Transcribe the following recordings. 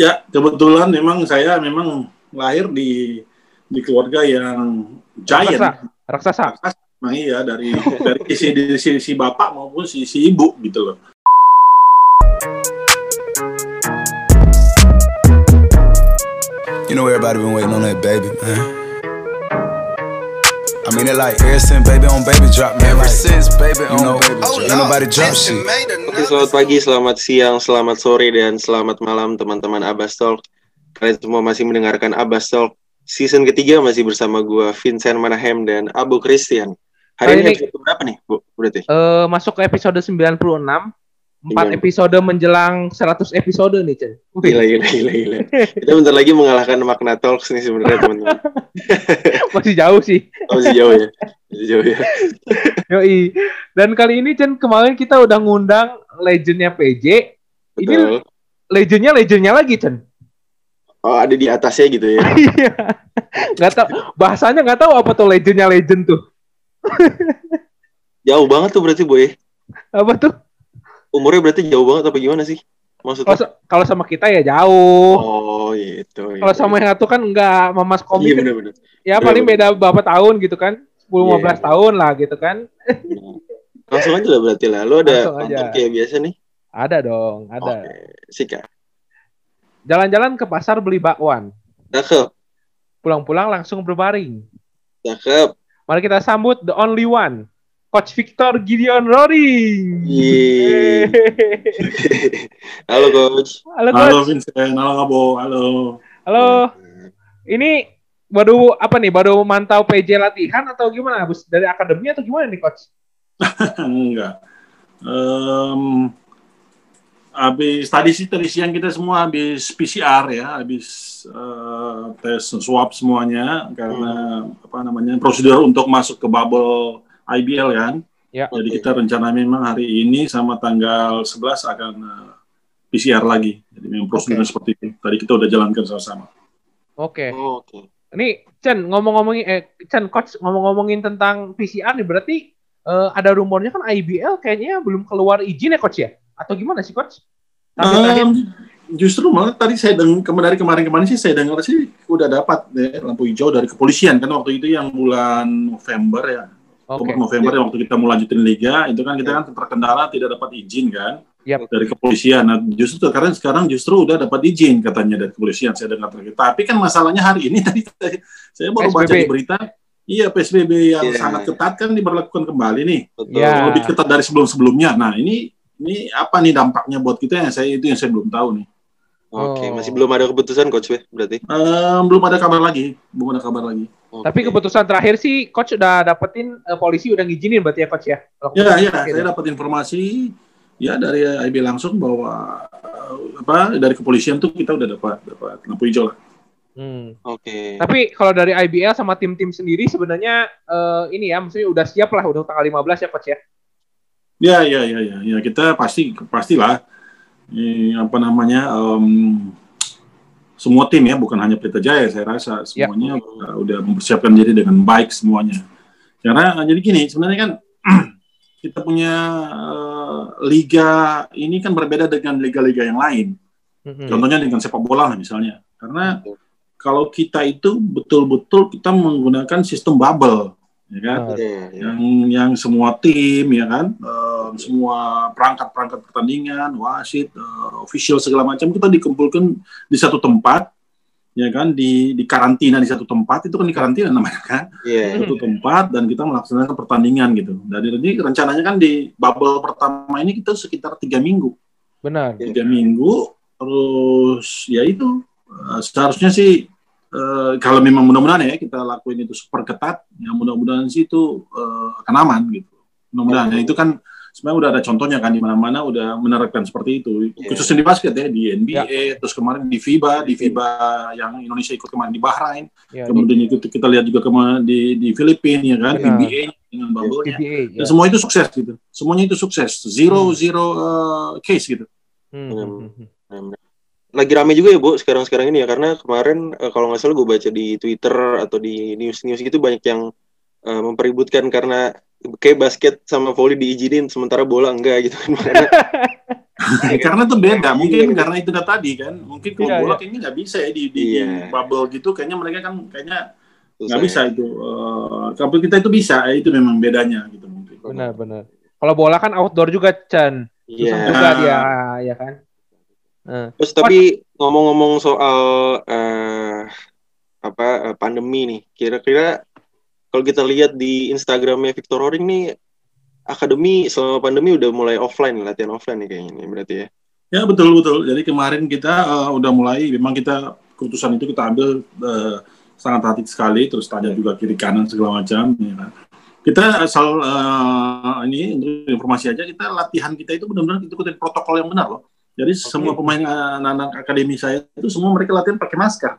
Ya, kebetulan memang saya memang lahir di di keluarga yang giant. Raksasa. Raksasa. Nah, iya dari dari si, si, si bapak maupun si, si ibu gitu loh. You know everybody been waiting on that baby, man. I mean it like ever since baby on baby drop man. Ever like, since baby on know, baby drop. Ain't nobody drop shit. Oke, selamat pagi, selamat siang, selamat sore dan selamat malam teman-teman Abbas Talk. Kalian semua masih mendengarkan Abbas Talk season ketiga masih bersama gua Vincent Manahem dan Abu Christian. Hari, ini episode berapa nih, Bu? Berarti? Uh, masuk ke episode 96 empat episode menjelang 100 episode nih, Chen. Gila, gila, gila, gila. Kita bentar lagi mengalahkan makna talks nih sebenarnya, teman-teman. Masih jauh sih. Oh, masih jauh ya. Masih jauh ya. Yoi. Dan kali ini, Chen, kemarin kita udah ngundang legendnya PJ. Betul. Ini legendnya legendnya lagi, Chen. Oh, ada di atasnya gitu ya. Iya. gak tau, bahasanya nggak tahu apa tuh legendnya legend tuh. Jauh banget tuh berarti, Boy. Apa tuh? Umurnya berarti jauh banget apa gimana sih? Maksudnya? Kalau sama kita ya jauh. Oh, gitu. Kalau sama yang satu kan enggak mamas komik. Iya, bener, bener. Ya bener, paling bener. beda beberapa tahun gitu kan. 10 yeah. 15 tahun lah gitu kan. Langsung aja lah berarti lah. Lu ada kontak kayak biasa nih? Ada dong, ada. Oke, Sika. Jalan-jalan ke pasar beli bakwan. Cakep. Pulang-pulang langsung berbaring. Cakep. Mari kita sambut the only one. Coach Victor Gideon Rory. halo Coach. Halo Coach. Halo Vincent, halo Kabo, halo. Halo. Ini baru apa nih? Baru mantau PJ latihan atau gimana? Dari akademi atau gimana nih Coach? Enggak. Um, habis tadi sih tadi siang kita semua habis PCR ya, habis uh, tes swab semuanya karena hmm. apa namanya prosedur untuk masuk ke bubble IBL kan. Ya. Jadi kita rencana memang hari ini sama tanggal 11 akan uh, eh, PCR lagi. Jadi memang prosedurnya okay. seperti itu. Tadi kita udah jalankan sama-sama. Oke. Okay. Oh, Oke. Okay. Ini Chen ngomong-ngomongin eh Chen coach ngomong-ngomongin tentang PCR nih berarti uh, ada rumornya kan IBL kayaknya belum keluar izin ya coach ya? Atau gimana sih coach? um, justru malah tadi saya dengar dari kemarin-kemarin sih saya dengar sih udah dapat deh lampu hijau dari kepolisian kan waktu itu yang bulan November ya okay. November yeah. waktu kita mau lanjutin liga itu kan kita kan terkendala tidak dapat izin kan yep. dari kepolisian. Nah justru karena sekarang justru udah dapat izin katanya dari kepolisian saya dengar terakhir. Tapi kan masalahnya hari ini tadi saya baru baca di berita. Iya PSBB yang yeah. sangat ketat kan diberlakukan kembali nih, yeah. lebih ketat dari sebelum-sebelumnya. Nah ini ini apa nih dampaknya buat kita yang saya itu yang saya belum tahu nih. Oke, okay. oh. masih belum ada keputusan coach berarti? Um, belum ada kabar lagi, belum ada kabar lagi. Okay. Tapi keputusan terakhir sih coach udah dapetin uh, polisi udah ngizinin berarti ya coach ya? Iya iya, saya dapat informasi ya dari IB langsung bahwa uh, apa dari kepolisian tuh kita udah dapat dapat lampu hijau lah. Hmm. Oke. Okay. Tapi kalau dari IBL sama tim-tim sendiri sebenarnya uh, ini ya maksudnya udah siap lah udah tanggal 15 ya coach ya? Ya ya ya ya ya kita pasti pastilah eh, apa namanya um, semua tim ya, bukan hanya Pelita Jaya, saya rasa ya. semuanya ya. udah, udah mempersiapkan diri dengan baik semuanya. Karena jadi gini, sebenarnya kan kita punya uh, liga ini kan berbeda dengan liga-liga yang lain. Mm-hmm. Contohnya dengan sepak bola lah misalnya. Karena kalau kita itu betul-betul kita menggunakan sistem bubble ya kan? Iya. yang yang semua tim ya kan? Uh, semua perangkat-perangkat pertandingan wasit uh, official segala macam kita dikumpulkan di satu tempat ya kan? Di di karantina di satu tempat itu kan di karantina namanya kan? Yeah. satu tempat dan kita melaksanakan pertandingan gitu. Dan ini rencananya kan di bubble pertama ini kita sekitar tiga minggu. Benar. Tiga minggu terus ya itu uh, seharusnya sih uh, kalau memang mudah-mudahan ya kita lakuin itu super ketat, ya mudah-mudahan sih itu uh, akan aman gitu. Mudah-mudahan. Oh. Ya, itu kan sebenarnya udah ada contohnya kan di mana-mana udah menerapkan seperti itu. Yeah. Khususnya di basket ya, di NBA, yeah. terus kemarin di FIBA, di FIBA yang Indonesia ikut kemarin di Bahrain, yeah, kemudian ikut kita lihat juga kemarin di di Filipina ya kan, Benar. NBA dengan bubble-nya. Dan ya. semua itu sukses gitu. Semuanya itu sukses. Zero hmm. zero uh, case gitu. Hmm. Lagi rame juga ya bu sekarang sekarang ini ya karena kemarin uh, kalau nggak salah gue baca di Twitter atau di news news gitu banyak yang uh, mempeributkan karena kayak basket sama volley diizinin sementara bola enggak gitu kan karena itu beda, mungkin karena itu udah tadi kan, mungkin kalau Iya, bola iya. kayaknya nggak bisa ya di, di, Iya. di bubble gitu, kayaknya mereka kan kayaknya nggak ya. bisa itu. Tapi kita itu bisa, ya, itu memang bedanya gitu mungkin. Benar, benar. Kalau bola kan outdoor juga, Chan. Iya. Susah juga dia, ya kan? Eh, Terus tapi ngomong-ngomong soal eh, apa eh, pandemi nih, kira-kira kalau kita lihat di Instagramnya Victor Horing nih, akademi selama pandemi udah mulai offline, latihan offline nih kayaknya nih berarti ya. Ya betul betul. Jadi kemarin kita eh, udah mulai, memang kita keputusan itu kita ambil eh, sangat hati sekali, terus tanya juga kiri kanan segala macam. Ya. kan. Kita asal eh, ini untuk informasi aja, kita latihan kita itu benar-benar ikutin protokol yang benar loh. Jadi semua pemain eh, anak-anak akademi saya itu semua mereka latihan pakai masker.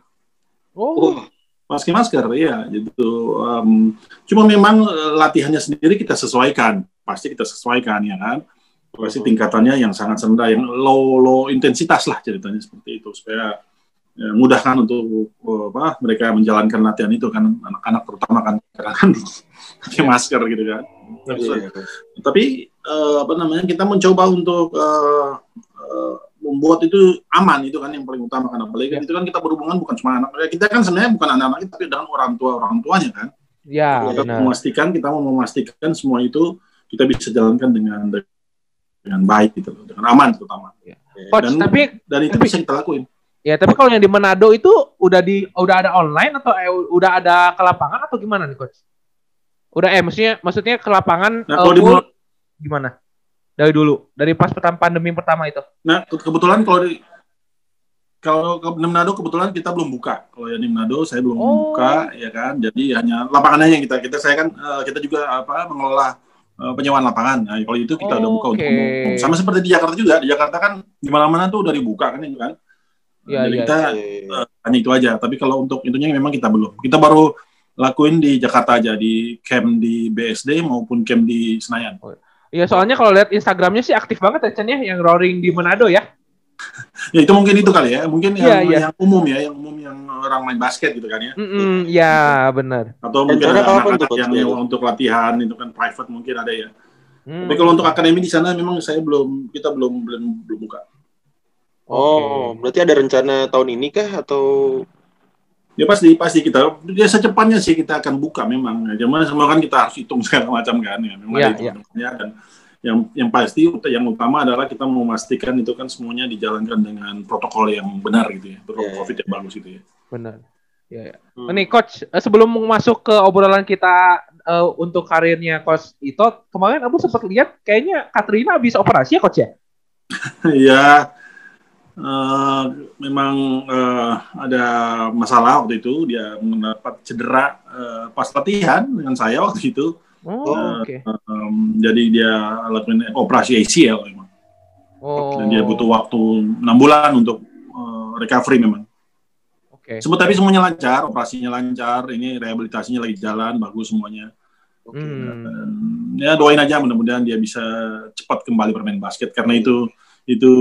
Oh, Wah, pakai masker ya gitu. Em, cuma memang eh, latihannya sendiri kita sesuaikan. Pasti kita sesuaikan ya kan? Pasti tingkatannya yang sangat rendah yang low low intensitas lah ceritanya seperti itu supaya ya, mudahkan untuk eh, apa mereka menjalankan latihan itu kan anak-anak terutama kan karena kan pakai masker gitu kan. Iya. tapi eh, apa namanya kita mencoba untuk eh, membuat itu aman itu kan yang paling utama kan. Apalagi kan itu kan kita berhubungan bukan cuma anak kita kan sebenarnya bukan anak-anak kita tapi dengan orang tua orang tuanya kan. Ya kita benar. memastikan kita mau memastikan semua itu kita bisa jalankan dengan dengan baik gitu loh, dengan aman terutama. Coach, Dan- tapi dan itu Tapi- bisa kita lakuin ya tapi kalau yang di Manado itu udah di udah ada online atau eh, udah ada ke lapangan atau gimana nih, Coach? Udah eh maksudnya maksudnya ke lapangan Nah, kalau di full gimana? Dari dulu, dari pas pertama pandemi pertama itu. Nah, ke- kebetulan kalau di kalau ke Manado kebetulan kita belum buka. Kalau yang di Manado saya belum Oh. buka, ya kan. Jadi hanya lapangannya yang kita kita saya kan eh, kita juga apa mengelola eh, penyewaan lapangan. Nah, kalau itu kita udah buka untuk Oke. umum. Sama seperti di Jakarta juga. Di Jakarta kan di mana-mana tuh udah dibuka kan itu kan. Iya, Jadi iya, kita Iya. eh, hanya itu aja. Tapi kalau untuk itunya memang kita belum. Kita baru lakuin di Jakarta aja di camp di BSD maupun camp di Senayan. Iya, soalnya kalau lihat Instagramnya sih aktif banget ya Chan ya yang roaring di Manado ya. Ya itu mungkin itu kali ya. Mungkin yang, iya. yang umum ya, yang umum yang orang main basket gitu kan ya. Mm ya benar. atau mungkin ada anak-anak yang, yang untuk latihan itu kan private mungkin ada ya. Hmm, Tapi kalau untuk akademi di sana memang saya belum kita belum belum belum buka. Oh, berarti ada rencana tahun ini kah atau Ya pasti pasti kita ya secepatnya sih kita akan buka memang. Ya, Cuman semua kan kita harus hitung segala macam kan ya. Memang Iya, ada hitungannya dan yang yang pasti yang utama adalah kita memastikan itu kan semuanya dijalankan dengan protokol yang benar gitu ya. Protokol Iya. COVID yang bagus itu ya. benar. Ya, ya. Hmm. Nih coach, eh, sebelum masuk ke obrolan kita eh, untuk karirnya coach Ito, kemarin Abu sempat lihat kayaknya Katrina habis operasi ya coach ya? ya eh, memang eh, ada masalah waktu itu dia mendapat cedera eh, pas latihan dengan saya waktu itu Oh, Oh. oke. Em, jadi dia lakuin operasi ACL memang Oh. dan dia butuh waktu enam bulan untuk eh, recovery memang Oke. semua tapi semuanya lancar operasinya lancar ini rehabilitasinya lagi jalan bagus semuanya Hmm. Dan, ya doain aja mudah-mudahan dia bisa cepat kembali bermain basket karena itu itu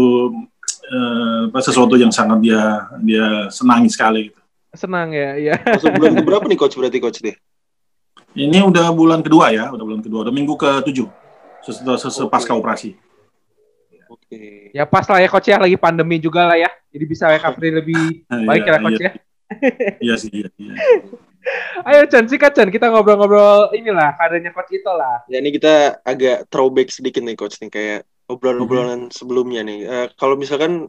eh, apa, sesuatu yang sangat dia dia senangi sekali gitu. Senang ya, ya. masuk bulan keberapa nih coach berarti coach deh? Ini udah bulan kedua ya, udah bulan kedua, udah minggu ke tujuh setelah setelah pasca operasi. Oke. Ya pas lah ya coach ya, lagi pandemi juga lah ya. Jadi bisa recovery lebih baik Iya, ya coach iya. ya. Iya sih, iya. iya. Ayo Chan, sikat Chan, kita ngobrol-ngobrol inilah karirnya coach Ito lah. Ya ini kita agak throwback sedikit nih coach nih kayak obrolan-obrolan sebelumnya nih. Eh, kalau misalkan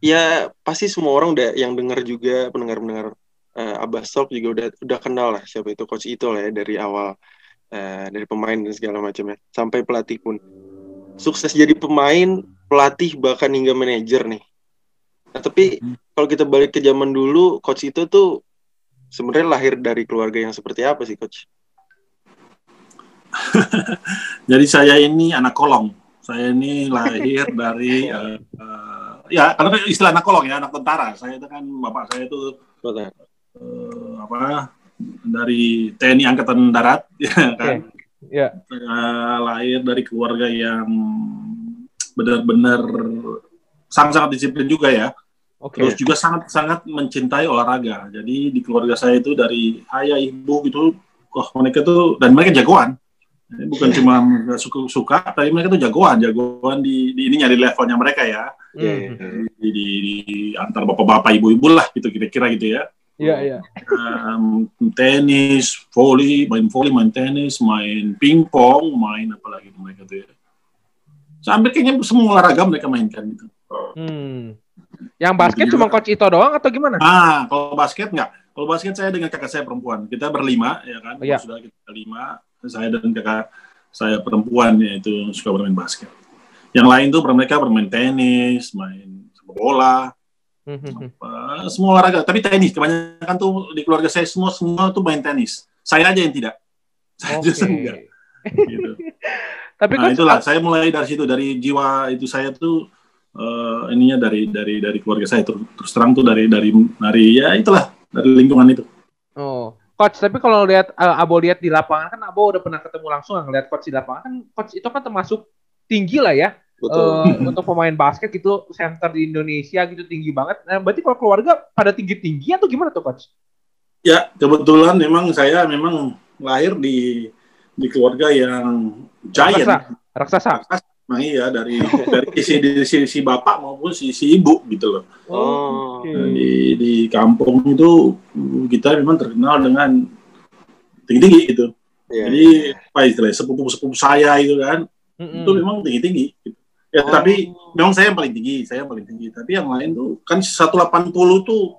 ya pasti semua orang udah yang dengar juga pendengar-pendengar eh, Abbas Talk juga udah udah kenal lah siapa itu coach itu lah ya dari awal eh, dari pemain dan segala macamnya sampai pelatih pun sukses jadi pemain, pelatih bahkan hingga manajer nih. Nah, tapi Hmm. kalau kita balik ke zaman dulu coach itu tuh sebenarnya lahir dari keluarga yang seperti apa sih coach? Jadi saya ini anak kolong. Saya ini lahir dari eh, ya karena istilah anak kolong ya, anak tentara. Saya itu kan bapak saya itu Betul. eh, apa dari TNI Angkatan Darat ya kan. Ya. Saya lahir dari keluarga yang benar-benar sangat-sangat disiplin juga ya. Oke. Terus juga sangat-sangat mencintai olahraga. Jadi di keluarga saya itu dari ayah ibu gitu, wah mereka tuh dan mereka jagoan. Bukan cuma suka suka tapi mereka tuh jagoan jagoan di, di ininya di levelnya mereka ya Hmm. di, di, di antar bapak-bapak ibu-ibu lah gitu kira-kira gitu ya Iya, iya. um, tenis volley main volley main tenis main pingpong main apa lagi mereka tuh ya sampai kayaknya semua olahraga mereka mainkan gitu Hmm. Yang basket cuma coach Ito doang atau gimana? ah kalau basket nggak kalau basket saya dengan kakak saya perempuan kita berlima ya kan Oh, iya. sudah kita berlima saya dan kakak saya perempuan yaitu suka bermain basket. Yang lain tuh mereka bermain tenis main sepak bola Hmm, hmm, hmm. Uh, semua olahraga. Tapi tenis kebanyakan tuh di keluarga saya semua semua tuh main tenis. Saya aja yang tidak. Saya Oke. aja enggak. Gitu. Tapi nah itulah. saya mulai dari situ dari jiwa itu saya tuh uh, ininya dari dari dari keluarga saya. Terus, terus terang tuh dari dari dari ya itulah dari lingkungan itu. Oh, coach. Tapi kalau lihat eh, Abo lihat di lapangan kan Abo udah pernah ketemu langsung ngeliat coach di lapangan kan coach itu kan termasuk tinggi lah ya Betul. eh, untuk pemain basket gitu center di Indonesia gitu tinggi banget. Nah, berarti kalau keluarga pada tinggi tinggi atau gimana tuh coach? ya kebetulan memang saya memang lahir di di keluarga yang giant Raksasa. Raksasa. Nah, iya dari dari si, dari si, si bapak maupun si, si ibu gitu loh Oh. Nah, di di kampung itu mm, kita memang terkenal dengan tinggi tinggi gitu. Iya. Jadi apa istilahnya sepupu sepupu saya itu kan Mm-mm. itu memang tinggi tinggi. Gitu. Ya Oh. tapi memang saya yang paling tinggi, saya yang paling tinggi. Tapi yang lain tuh kan 180 tuh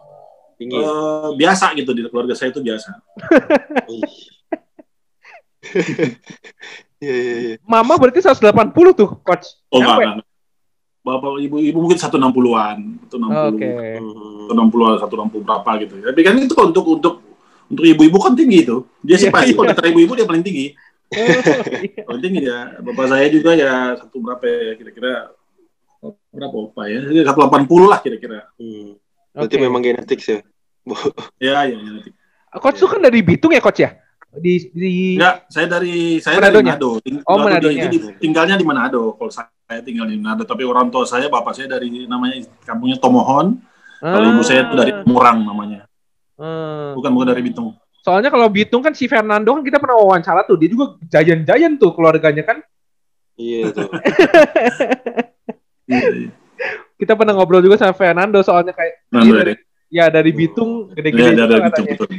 Tinggi. eh, biasa gitu di keluarga saya itu biasa. Iya, iya, iya. Mama berarti 180 tuh coach. Oh enggak, enggak. Bapak ibu ibu mungkin 160-an, 160. Oke. Hmm. 160 160 berapa gitu. Tapi kan itu untuk untuk untuk ibu-ibu kan tinggi itu. Dia sih Iya, pasti iya. kalau kata ibu-ibu dia paling tinggi. Oh, iya. Paling tinggi ya. Bapak saya juga ya satu berapa ya kira-kira berapa apa ya? 180 lah kira-kira. Hmm. Berarti Oke. memang genetik ya. Ya, ya, ya nanti. Coach tuh kan dari Bitung ya coach ya? Di di Enggak, saya dari saya Manadonya? dari Manado. Ting- Oh, waktu di- tinggalnya di Manado. Kalau saya tinggal di Manado, tapi orang tua saya, bapak saya dari namanya kampungnya Tomohon. Kalau ibu saya itu dari Murang namanya. Hmm. Bukan bukan dari Bitung. Soalnya kalau Bitung kan si Fernando kan kita pernah wawancara tuh, dia juga giant-giant tuh keluarganya kan. Iya tuh. Iya, iya. Kita pernah ngobrol juga sama Fernando soalnya kayak Manado dia ya. dari, ya dari Bitung Iya, gede-gede dari, juga dari Bitung katanya. betul.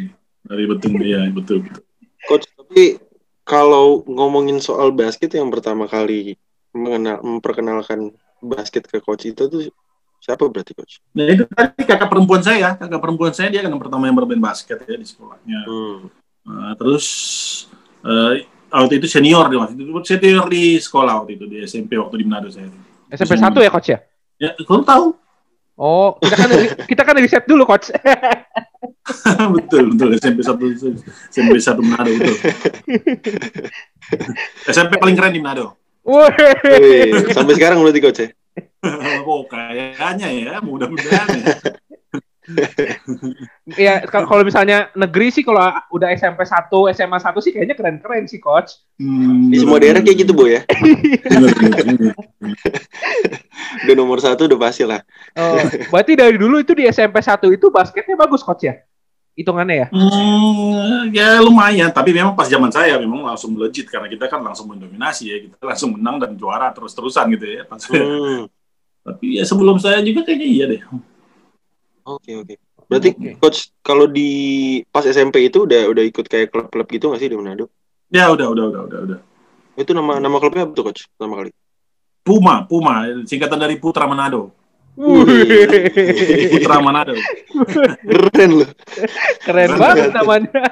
Dari Bitung iya betul betul. Coach, tapi kalau ngomongin soal basket yang pertama kali mengenal memperkenalkan basket ke coach itu tuh siapa berarti coach? Nah itu tadi kakak perempuan saya, kakak perempuan saya dia kan yang pertama yang bermain basket ya di sekolahnya. Hmm. Nah, terus eh, waktu itu senior dia waktu itu senior di sekolah waktu itu di SMP waktu di Manado saya. SMP 1 ya coach ya? Ya, kamu tahu? Oh, kita kan kita kan riset dulu coach. betul betul SMP satu SMP satu Manado betul. SMP paling keren di Manado. Wih. Sampai sekarang berarti coach ya? oh kayaknya ya mudah-mudahan ya. ya kalau kalau misalnya negeri sih kalau udah SMP 1, SMA 1 sih kayaknya keren-keren sih coach. Hmm, Di semua daerah kayak gitu, Bu ya. Udah nomor satu udah pasti lah. Oh, berarti dari dulu itu di SMP 1 itu basketnya bagus coach ya? Hitungannya ya? Hmm, ya lumayan, tapi memang pas zaman saya memang langsung legit karena kita kan langsung mendominasi ya, kita langsung menang dan juara terus-terusan gitu ya. Pas. Hmm. Tapi ya sebelum saya juga kayaknya iya deh. Oke, oke. Berarti Oke. coach kalau di pas SMP itu udah udah ikut kayak klub-klub gitu nggak sih di Manado? Ya udah, udah, udah, udah, udah. Itu nama nama klubnya apa tuh coach pertama kali? Puma, Puma, singkatan dari Putra Manado. Wih. Putra Manado. Keren loh. Keren banget namanya.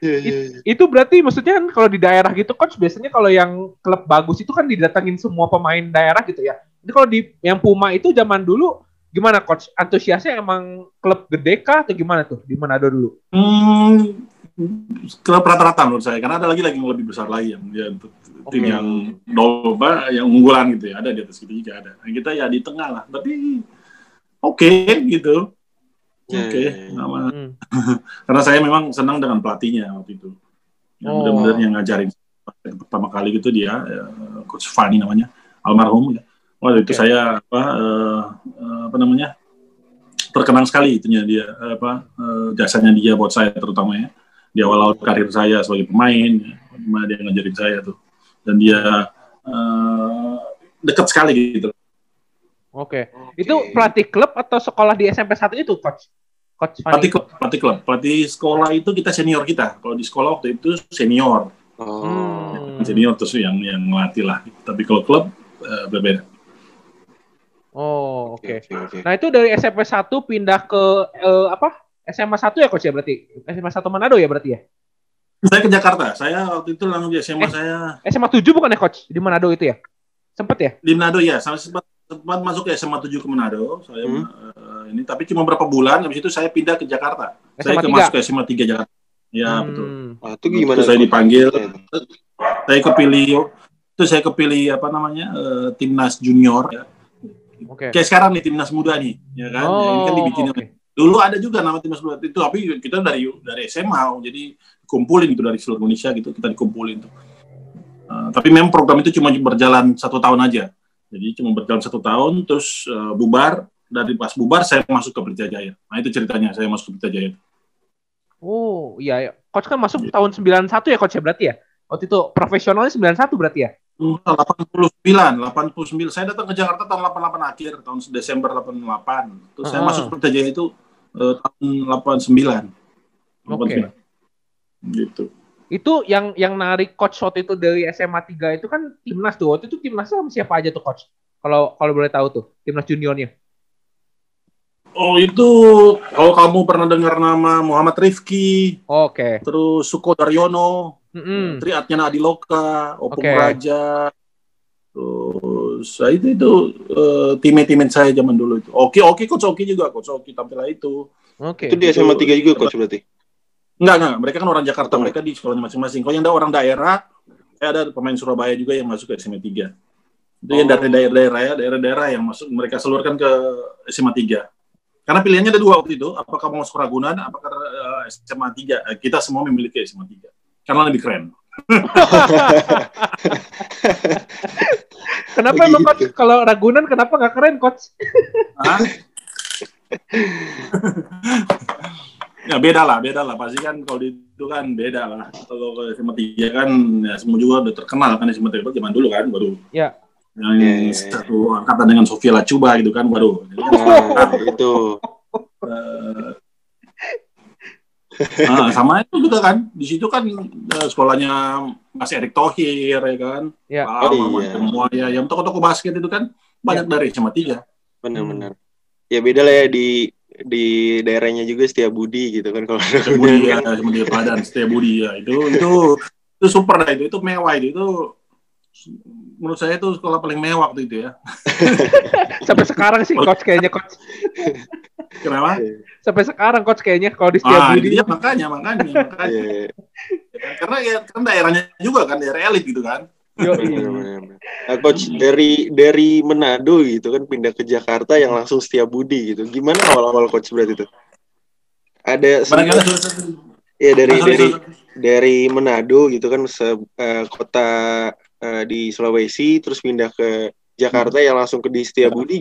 Iya, iya, iya. Itu berarti maksudnya kan kalau di daerah gitu coach biasanya kalau yang klub bagus itu kan didatangin semua pemain daerah gitu ya. Ini kalau di yang Puma itu zaman dulu gimana coach? Antusiasnya emang klub gede kah atau gimana tuh di Manado dulu? Hmm, klub rata-rata menurut saya, karena ada lagi lagi yang lebih besar lagi yang dia tim yang domba, yang unggulan gitu ya, ada di atas kita juga ada. Nah, kita ya di tengah lah, tapi oke gitu. Ya, Oke, ya, ya. nama Hmm. karena saya memang senang dengan pelatihnya waktu itu yang Oh. benar-benar yang ngajarin yang pertama kali gitu dia ya, coach Fani namanya almarhum ya waktu itu Oke. saya apa eh, eh, apa namanya terkenang sekali itunya dia apa eh, jasanya dia buat saya terutama ya di awal-awal karir saya sebagai pemain, gimana dia ngajarin saya tuh. Dan dia uh, dekat sekali gitu. Oke. Okay. Itu pelatih klub atau sekolah di SMP 1 itu, coach? Coach Pelatih klub, pelatih klub. Pelatih sekolah itu kita senior kita. Kalau di sekolah waktu itu senior. Oh. Senior terus yang yang ngelatih lah. Tapi kalau klub uh, berbeda. Oh, oke. Okay. Okay, okay. Nah, itu dari SMP 1 pindah ke uh, apa? SMA 1 ya coach ya berarti? SMA 1 Manado ya berarti ya? Saya ke Jakarta. Saya waktu itu langsung di SMA eh, saya. SMA 7 bukan ya coach? Di Manado itu ya? Sempet ya? Di Manado ya. Saya sempat, sempat masuk ke SMA 7 ke Manado. Saya hmm. uh, ini tapi cuma berapa bulan habis itu saya pindah ke Jakarta. SMA saya ke masuk ke SMA 3 Jakarta. Ya, hmm. betul. Ah, itu gimana? Itu saya dipanggil. Saya kepilih itu saya kepilih apa namanya? Uh, timnas junior ya Okay. Kayak sekarang nih timnas muda nih, ya kan? Oh, ya, ini kan dibikin okay. Dulu ada juga nama timnas muda itu, tapi kita dari dari SMA, jadi kumpulin itu dari seluruh Indonesia gitu, kita dikumpulin tuh. Uh, tapi memang program itu cuma berjalan satu tahun aja. Jadi cuma berjalan satu tahun, terus uh, bubar. Dari pas bubar saya masuk ke Pelita Jaya. Nah itu ceritanya saya masuk ke Pelita Jaya. Oh iya, iya. coach kan masuk yeah. tahun 91 ya coach ya berarti ya? Waktu itu profesionalnya 91 berarti ya? 89, 89. Saya datang ke Jakarta tahun 88 akhir, tahun Desember 88. Terus uh -huh. saya masuk Pelita Jaya itu uh, tahun 89. Oke. Okay. Gitu. Itu yang yang narik coach waktu itu dari SMA 3 itu kan timnas tuh. Waktu itu timnasnya sama siapa aja tuh coach? Kalau kalau boleh tahu tuh, timnas juniornya. Oh itu kalau kamu pernah dengar nama Muhammad Rifki, oke. Okay. Terus Suko Daryono, Mm-hmm. Tri Atnyana Adiloka, Opung okay. Raja, terus nah itu itu uh, tim-tim saya zaman dulu itu. Oke oke coach Oki juga coach Oki tampil itu. Oke. Okay. Itu di SMA tiga juga coach berarti? Enggak enggak, mereka kan orang Jakarta, mereka di sekolahnya masing-masing. Kalau yang ada orang daerah, saya ada pemain Surabaya juga yang masuk ke SMA 3. Itu oh. yang dari daerah-daerah ya, daerah-daerah yang masuk mereka seluruhkan ke SMA 3. Karena pilihannya ada dua waktu itu, apakah mau masuk Ragunan, apakah uh, SMA 3. Kita semua memiliki SMA 3 karena lebih keren. kenapa emang coach kalau Ragunan kenapa nggak keren coach? ya beda lah, beda lah. Pasti kan kalau itu kan beda lah. Kalau ke SMA tiga kan ya semua juga udah terkenal kan SMA tiga zaman dulu kan baru. Ya. Yang yeah, yeah. satu angkatan dengan Sofia Lacuba gitu kan baru. Jadi kan, nah, itu. Uh, nah, sama itu juga kan di situ kan uh, sekolahnya Mas Erick Thohir ya kan ya. oh, iya. semua ya yang toko-toko basket itu kan banyak ya. dari SMA tiga benar-benar ya beda lah ya di di daerahnya juga Setia Budi gitu kan kalau Setia Budi ya dia Padan Setia Budi ya itu itu itu super lah itu itu mewah itu itu menurut saya itu sekolah paling mewah waktu itu ya sampai sekarang sih coach kayaknya coach Kenapa? Sampai sekarang coach kayaknya kalau di setiap ah, Iya makanya, makanya, makanya. Iya. Ya kan? Karena ya kan daerahnya juga kan daerah elit gitu kan. Yo, nah, coach dari dari Manado gitu kan pindah ke Jakarta yang langsung setia budi gitu. Gimana awal-awal coach berarti itu? Ada sempat, ya dari dari dari Manado gitu kan se, uh, kota uh, di Sulawesi terus pindah ke Jakarta hmm. yang langsung ke di Budi.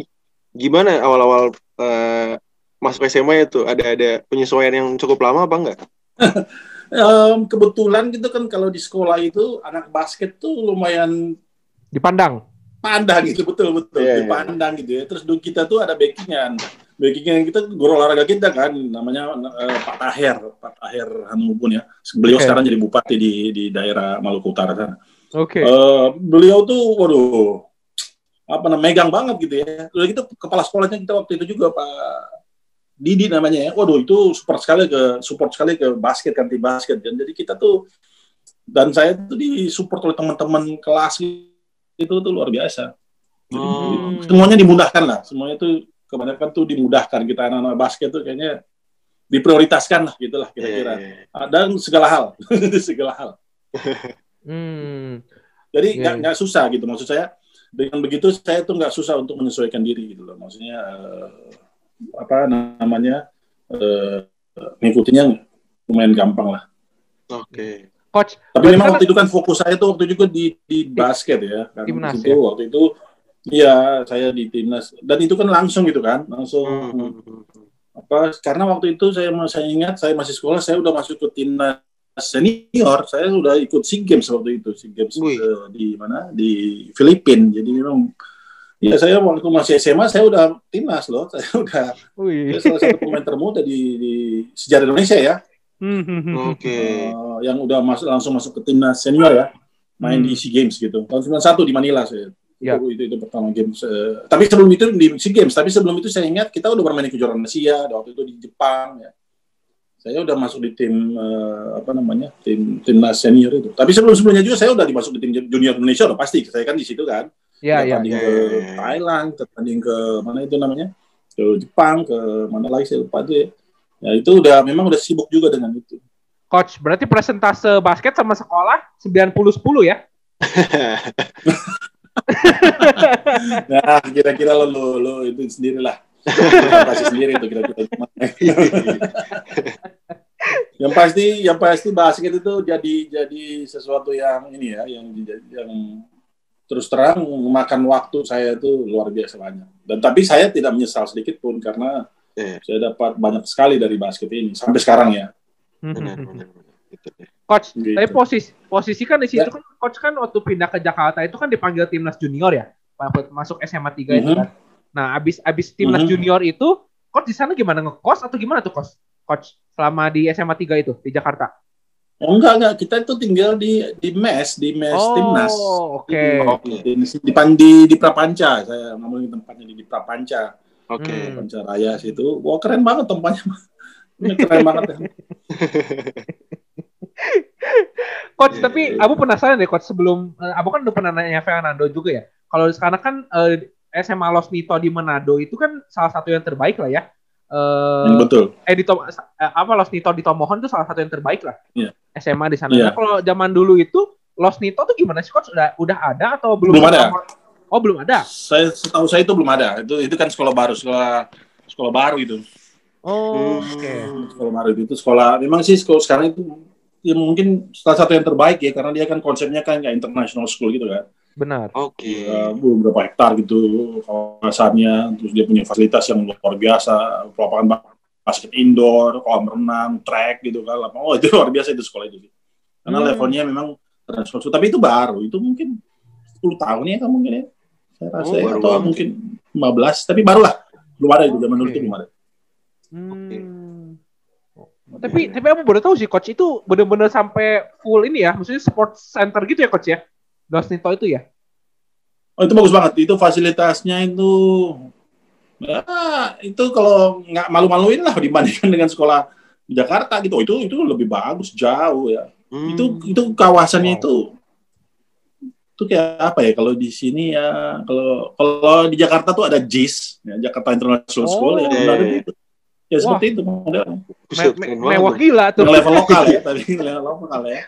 Gimana awal-awal uh, masuk SMA itu ada ada penyesuaian yang cukup lama apa enggak? um, kebetulan gitu kan kalau di sekolah itu anak basket tuh lumayan dipandang. Pandang gitu betul betul yeah, iya. dipandang yeah. gitu ya. Terus kita tuh ada backingan. Backingan kita guru olahraga kita kan namanya uh, Pak Tahir, Pak Tahir Hanubun ya. Beliau okay. sekarang jadi bupati di di daerah Maluku Utara sana. Oke. Okay. Uh, beliau tuh waduh apa namanya megang banget gitu ya. Udah gitu kepala sekolahnya kita waktu itu juga Pak Didi namanya ya. Waduh itu support sekali ke support sekali ke basket kan tim basket dan jadi kita tuh dan saya tuh disupport oleh teman-teman kelas itu tuh luar biasa. Jadi, hmm. semuanya dimudahkan lah. Semuanya tuh kebanyakan tuh dimudahkan kita anak-anak basket tuh kayaknya diprioritaskan lah gitulah kira-kira. Yeah. Iya, iya. Dan segala hal, segala hal. hmm. Jadi nggak yeah. susah gitu maksud saya. Dengan begitu saya tuh nggak susah untuk menyesuaikan diri gitu loh. Maksudnya uh, apa namanya uh, ngikutinya lumayan gampang lah. Oke. Okay. Coach. Tapi memang waktu itu kan fokus saya itu waktu juga di di basket ya. Kan timnas itu, ya. Waktu itu iya saya di timnas dan itu kan langsung gitu kan langsung hmm. apa karena waktu itu saya saya ingat saya masih sekolah saya udah masuk ke timnas senior saya sudah ikut SEA Games waktu itu SEA Games uh, di mana di Filipina jadi memang ya saya waktu masih SMA saya udah timnas loh saya udah saya salah satu pemain termuda di, di sejarah Indonesia ya Hmm, hmm, hmm. Oke. Okay. uh, yang udah masuk langsung masuk ke timnas senior ya main Hmm. di SEA Games gitu tahun 91 di Manila saya Ya. itu, itu itu pertama games uh, tapi sebelum itu di SEA Games tapi sebelum itu saya ingat kita udah bermain di kejuaraan Asia waktu itu di Jepang ya saya udah masuk di tim uh, apa namanya tim timnas senior itu tapi sebelum sebelumnya juga saya udah dimasuk di tim junior Indonesia udah pasti saya kan di situ kan Ya, ya. tanding ya, ke ya, ya. Thailand tanding ke mana itu namanya ke Jepang ke mana lagi saya lupa tuh ya ya itu udah memang udah sibuk juga dengan itu Coach, berarti presentase basket sama sekolah 90-10 ya? Nah, kira-kira lo, lo, lo itu sendirilah. Kasih sendiri itu kira-kira gimana. yang pasti, yang pasti basket itu jadi jadi sesuatu yang ini ya, yang yang terus terang memakan waktu saya itu luar biasa banyak. Dan tapi saya tidak menyesal sedikit pun karena Iya. saya dapat banyak sekali dari basket ini sampai sekarang ya. Benar. Gitu. Coach, Gitu. tapi posisi posisi kan di situ Ya. kan coach kan waktu pindah ke Jakarta itu kan dipanggil timnas junior ya, masuk SMA 3 itu Mhm. kan. Nah, abis abis timnas Mhm. junior itu, coach di sana gimana ngekos atau gimana tuh coach? Coach selama di SMA 3 itu di Jakarta. Oh, enggak enggak, kita itu tinggal di di mes, di mes timnas. Oh, oke. Di, di, di, di, di Prapanca, saya ngomongin tempatnya di, di Prapanca. Oke. Hmm. Panca Raya situ. Wah keren banget tempatnya. Keren banget ya. Coach, Iya, tapi iya, iya. Abu penasaran deh coach sebelum eh, Abu kan udah pernah nanya Fernando juga ya. Kalau sekarang kan eh, SMA Los Nito di Manado itu kan salah satu yang terbaik lah ya. Eh, Hmm, betul. eh di Tom- eh, apa Los Nito di Tomohon itu salah satu yang terbaik lah. Iya. SMA di sana. Iya. Nah, kalau zaman dulu itu Los Nito tuh gimana sih coach? Udah udah ada atau belum? Belum ada. Oh, belum ada. Saya setahu saya itu belum ada. Itu itu kan sekolah baru, sekolah sekolah baru itu. Oh, Hmm. oke. Sekolah baru itu, itu sekolah. Memang sih sekolah sekarang itu ya mungkin salah satu yang terbaik ya karena dia kan konsepnya kan kayak international school gitu kan. Benar. Oke. Ya, beberapa hektar gitu kawasannya, terus dia punya fasilitas yang luar biasa, lapangan basket indoor, kolam renang, track gitu kan. Lapangan, oh itu luar biasa itu sekolah itu. Karena Hmm. levelnya memang school. Tapi itu baru, itu mungkin 10 tahun ya kan mungkin ya. Saya rasa Oh, ya, baru atau banget. mungkin 15, tapi barulah. Belum ada itu zaman dulu Oke. itu belum ada. Hmm. Tapi tapi aku baru tahu sih coach itu bener-bener sampai full ini ya, maksudnya sports center gitu ya coach ya. Los Nito itu ya. Oh itu bagus banget. Itu fasilitasnya itu, ya, itu kalau nggak malu-maluin lah dibandingkan dengan sekolah di Jakarta gitu. Oh, itu itu lebih bagus jauh ya. Hmm. Itu itu kawasannya Wow. itu itu kayak apa ya kalau di sini ya kalau kalau di Jakarta tuh ada JIS ya, Jakarta International School ya, Oh. udah ada itu. ya Wah. seperti itu modelnya Me- me- mewah tuh. gila tuh. yang level lokal ya tapi level lokal ya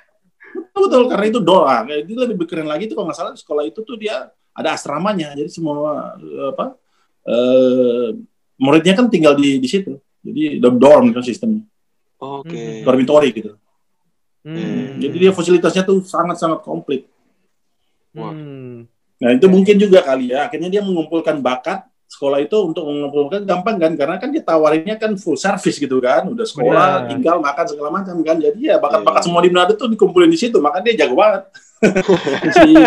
betul betul karena itu doa itu lebih keren lagi tuh kalau nggak salah sekolah itu tuh dia ada asramanya jadi semua eh, apa eh, muridnya kan tinggal di di situ jadi dorm dorm kan sistemnya Oke. Hmm. dormitory gitu Hmm. jadi dia fasilitasnya tuh sangat sangat komplit Wah. Hmm. Nah itu mungkin juga kali ya, akhirnya dia mengumpulkan bakat sekolah itu untuk mengumpulkan gampang kan, karena kan dia tawarinnya kan full service gitu kan, udah sekolah, Benar. tinggal makan segala macam kan, jadi ya bakat-bakat Iya. semua di Manado tuh dikumpulin di situ, makanya dia jago banget. Si-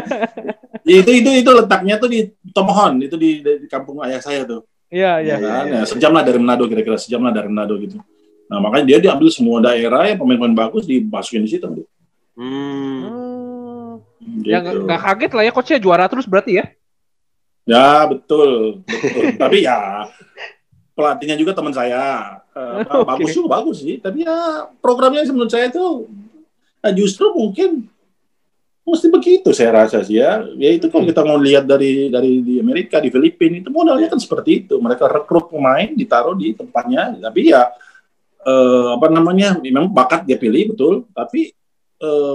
ya, itu itu itu letaknya tuh di Tomohon, itu di, di kampung ayah saya tuh, Iya, iya. Iya, kan, ya, sejam lah dari Manado kira-kira sejam lah dari Manado gitu. Nah makanya dia diambil semua daerah yang pemain-pemain bagus dimasukin di situ. Hmm. Hmm. Gitu. Ya nggak nggak kaget lah ya coachnya juara terus berarti ya. Ya betul, betul. tapi ya pelatihnya juga teman saya. Eh, Oke. Bagus juga bagus sih. Tapi ya programnya menurut saya itu ya justru mungkin mesti begitu saya rasa sih ya. Ya itu kalau kita mau lihat dari dari di Amerika, di Filipina itu modalnya kan seperti itu. Mereka rekrut pemain, ditaruh di tempatnya. Tapi ya eh, apa namanya, memang bakat dia pilih betul. Tapi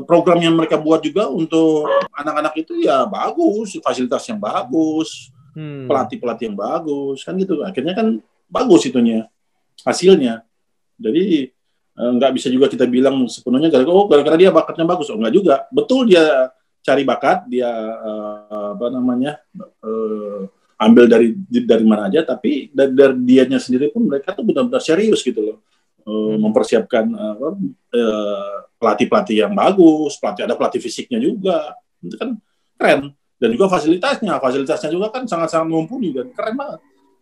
program yang mereka buat juga untuk anak-anak itu ya bagus, fasilitas yang bagus Hmm. pelatih-pelatih yang bagus kan gitu. Akhirnya kan bagus itunya hasilnya. Jadi eh, nggak bisa juga kita bilang sepenuhnya gara-gara oh gara-gara dia bakatnya bagus. Oh nggak juga. Betul dia cari bakat dia eh, apa namanya eh, ambil dari dari mana aja tapi dari, dari dianya sendiri pun mereka tuh benar-benar serius gitu loh. Eh, Hmm. mempersiapkan eh, apa, eh, pelatih-pelatih yang bagus, pelatih ada pelatih fisiknya juga, itu kan keren. Dan juga fasilitasnya, fasilitasnya juga kan sangat-sangat mumpuni dan keren banget.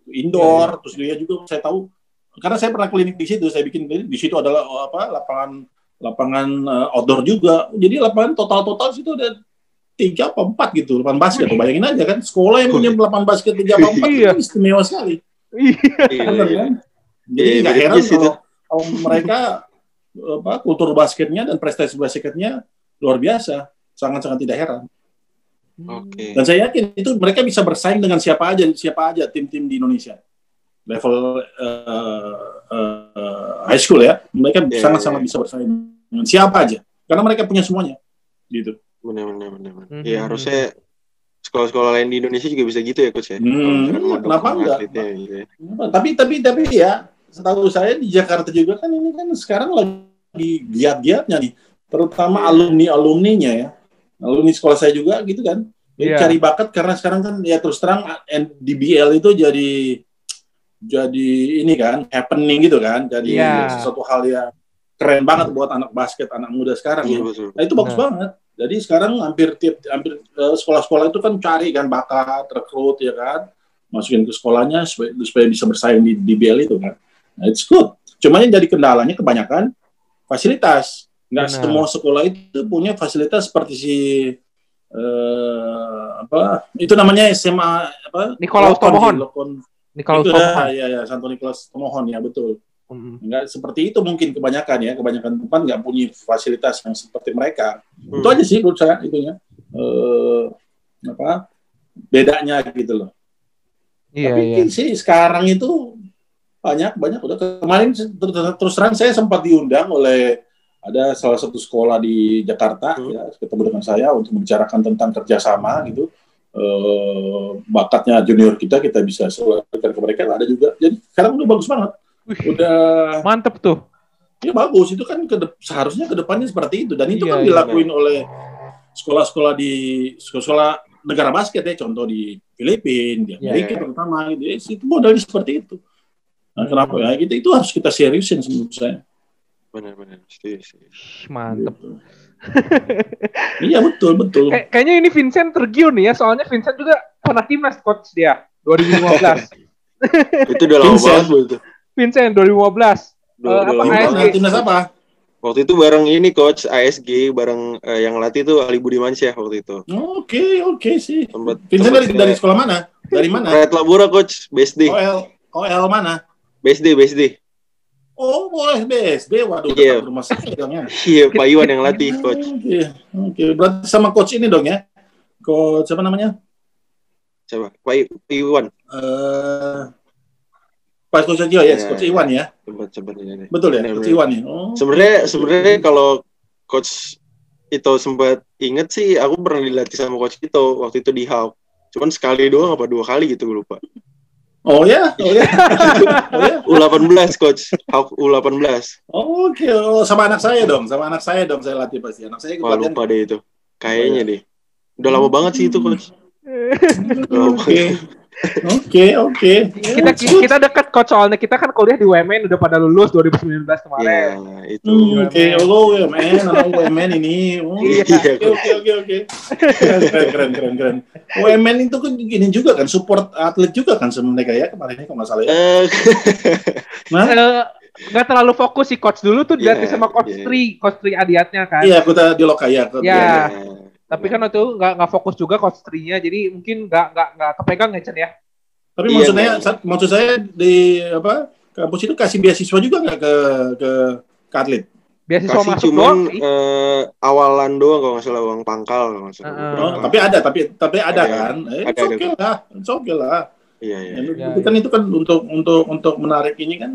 Indoor, ya, terus dia juga saya tahu karena saya pernah klinik di situ, saya bikin klinik di situ adalah apa lapangan lapangan uh, outdoor juga. Jadi lapangan total-total situ ada tiga apa empat gitu lapangan basket. Tuh, bayangin aja kan sekolah yang punya lapangan basket tiga apa empat iya. itu istimewa sekali. Iya. Kan? Jadi nggak iya, heran kalau, kalau mereka apa kultur basketnya dan prestasi basketnya luar biasa, sangat-sangat tidak heran. Oke. Okay. Dan saya yakin itu mereka bisa bersaing dengan siapa aja, siapa aja tim-tim di Indonesia level uh, uh, high school ya, mereka sangat-sangat yeah, yeah, bisa bersaing dengan siapa aja, karena mereka punya semuanya, gitu. Benar, benar. Iya, mm -hmm. harusnya sekolah-sekolah lain di Indonesia juga bisa gitu ya, coach ya. Hmm, kenapa enggak? Gitu ya. Tapi, tapi, tapi ya, setahu saya di Jakarta juga kan ini kan sekarang lagi giat-giatnya nih, terutama yeah. alumni alumninya ya, alumni sekolah saya juga gitu kan. yeah. cari bakat karena sekarang kan ya terus terang DBL itu jadi jadi ini kan happening gitu kan jadi yeah. sesuatu hal yang keren banget buat anak basket anak muda sekarang ya. Nah itu bagus nah. banget. Jadi sekarang hampir tiap hampir uh, sekolah-sekolah itu kan cari kan bakat rekrut ya kan masukin ke sekolahnya supaya, supaya bisa bersaing di DBL itu kan. Nah, it's good. Cuma yang jadi kendalanya kebanyakan fasilitas. Nggak semua sekolah itu punya fasilitas seperti si uh, apa itu namanya SMA apa Nikolaus Tomohon. Nikolaus itu Tomohon. ya ya Santo Nikolaus Tomohon ya betul. Hmm. Enggak seperti itu mungkin kebanyakan ya, kebanyakan tempat nggak punya fasilitas yang seperti mereka. Hmm. Itu aja sih menurut saya itunya. Eh apa bedanya gitu loh. Iya, Tapi iya. sih sekarang itu banyak banyak. Udah kemarin terus, terus terang saya sempat diundang oleh ada salah satu sekolah di Jakarta hmm. ya ketemu dengan saya untuk membicarakan tentang kerjasama gitu. Uh, bakatnya junior kita kita bisa selesaikan ke mereka. Ada juga. Jadi sekarang udah bagus banget. Wih, udah mantep tuh. Ya bagus. Itu kan ke seharusnya ke depannya seperti itu. Dan itu iya, kan iya, dilakuin iya. oleh sekolah-sekolah di sekolah negara basket ya. Contoh di Filipina di iya, Amerika iya. terutama gitu. Ya, itu modalnya seperti itu nah, kenapa ya gitu itu harus kita seriusin menurut saya benar-benar mantep gitu iya betul betul. Kay kayaknya ini Vincent tergiur nih ya, soalnya Vincent juga pernah timnas coach dia 2015. itu udah lama banget itu. Vincent 2015. Uh, apa ASG? Timnas apa? Waktu itu bareng ini coach ASG bareng uh, yang latih tuh Ali Budimansyah waktu itu. Oke, okay, oke okay, sih. Tempat, Vincent dari dari sekolah mana? Dari mana? Red Labura coach, BSD. OL OL mana? BSD, BSD. Oh, boleh BSD. Waduh, yeah. rumah sakit dong ya. Iya, Pak Iwan yang latih, coach. Oke, okay. Okay. Berarti sama coach ini dong ya? Coach siapa namanya? Siapa? Pak Iwan. Uh, Pak Coach Ajo ya, yeah. Coach Iwan ya. Coba coba ini. Betul ya, bener, Coach Iwan ya. Oh. Sebenarnya sebenarnya kalau coach itu sempat inget sih, aku pernah dilatih sama coach itu waktu itu di Hawk. Cuman sekali doang apa dua kali gitu gue lupa. Oh ya, oh ya. oh, ya? U18 coach, U18. Oh, Oke, okay. oh, sama anak saya dong, sama anak saya dong saya latih pasti. Anak saya Wah, lupa deh itu. Kayaknya deh. Udah lama banget sih itu coach. Oke. Oke, oke. Kita kita dekat kok soalnya kita kan kuliah di UMN udah pada lulus 2019 kemarin. Iya, itu. Hmm, oke, okay. oh UMN, anak UMN ini. Oh, iya. Oke, oke, oke, Keren, keren, keren, keren. UMN itu kan gini juga kan, support atlet juga kan sama mereka ya kemarin kalau nggak salah ya. Eh. nah, uh, nggak terlalu fokus sih coach dulu tuh yeah, sama coach yeah. Tri, coach Tri Adiatnya kan. Iya, kita di Lokaya. Iya. Yeah. Tapi kan waktu itu nggak nggak fokus juga coach nya jadi mungkin nggak nggak nggak kepegang ya Chen ya. Tapi iya, maksudnya iya. maksud saya di apa kampus itu kasih beasiswa juga nggak ke ke ke atlet? Beasiswa kasih masuk cuman, doang Uh, awalan doang kalau nggak salah uang pangkal kalau nggak salah. Uh, oh, tapi ada tapi tapi ada, ada kan? Eh, ada, oke okay lah, oke okay lah. Iya iya. Ya, itu kan itu kan untuk untuk untuk menarik ini kan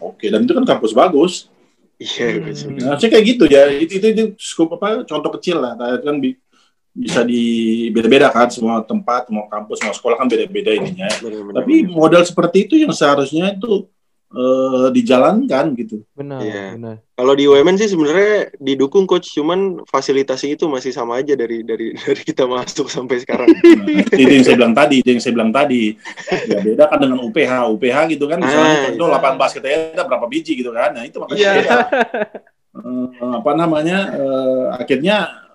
oke okay. dan itu kan kampus bagus. Iya, hmm. nah, kayak gitu ya. Itu itu, itu skop apa contoh kecil lah. Kan bisa di beda-beda kan semua tempat, semua kampus, semua sekolah kan beda-beda ininya. Benar, benar, Tapi benar. modal seperti itu yang seharusnya itu uh, dijalankan gitu. Benar, ya. benar. Kalau di UMN sih sebenarnya didukung coach, cuman fasilitasi itu masih sama aja dari dari dari kita masuk sampai sekarang. Nah, itu yang saya bilang tadi, itu yang saya bilang tadi. Ya beda kan dengan UPH, UPH gitu kan misalnya ah, itu iya. 8 basket ada berapa biji gitu kan. Nah, itu makanya yeah. beda. uh, apa namanya uh, akhirnya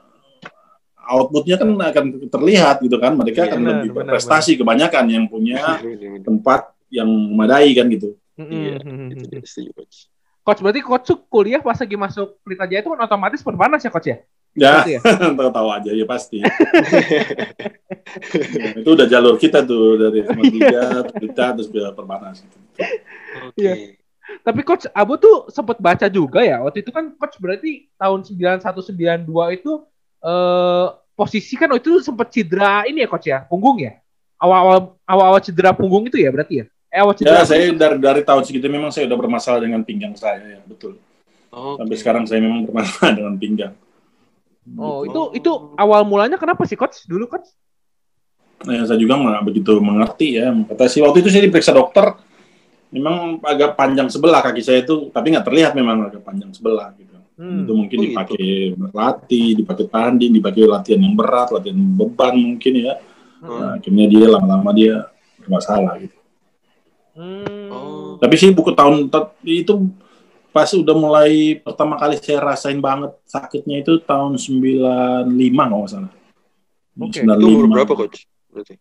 outputnya kan akan terlihat gitu kan mereka akan Benar, lebih benar, berprestasi kebanyakan yang punya Iya, tempat yang memadai kan gitu Iya, Mm-mm. itu dia, setuju, coach. Berarti coach kuliah pas lagi masuk Pelita Jaya itu kan otomatis perbanas ya coach ya? ya ya? tahu aja ya pasti Ya, itu udah jalur kita tuh dari tiga kita terus ke perbanas gitu. Oke. Iya. Tapi coach Abu tuh sempat baca juga ya. Waktu itu kan coach berarti tahun 9192 itu posisi kan waktu itu sempat cedera ini ya coach ya, punggung ya. Awal-awal awal-awal cedera punggung itu ya berarti ya? Eh awal cedera. ya saya dari dari tahun segitu memang saya udah bermasalah dengan pinggang saya ya betul Oke. sampai sekarang saya memang bermasalah dengan pinggang Oh, itu itu awal mulanya kenapa sih coach dulu coach? Nah, saya juga nggak begitu mengerti ya. Kata si waktu itu saya diperiksa dokter, memang agak panjang sebelah kaki saya itu, tapi nggak terlihat memang agak panjang sebelah gitu. Hmm. Itu mungkin Oh, dipakai berlatih, dipakai tanding, dipakai latihan yang berat, latihan beban mungkin ya. Hmm. Nah, akhirnya dia lama-lama dia bermasalah gitu. Hmm. Oh. Tapi sih buku tahun itu pas udah mulai pertama kali saya rasain banget sakitnya itu tahun 95 kalau nggak salah. Oke. Itu umur berapa, coach? Berarti.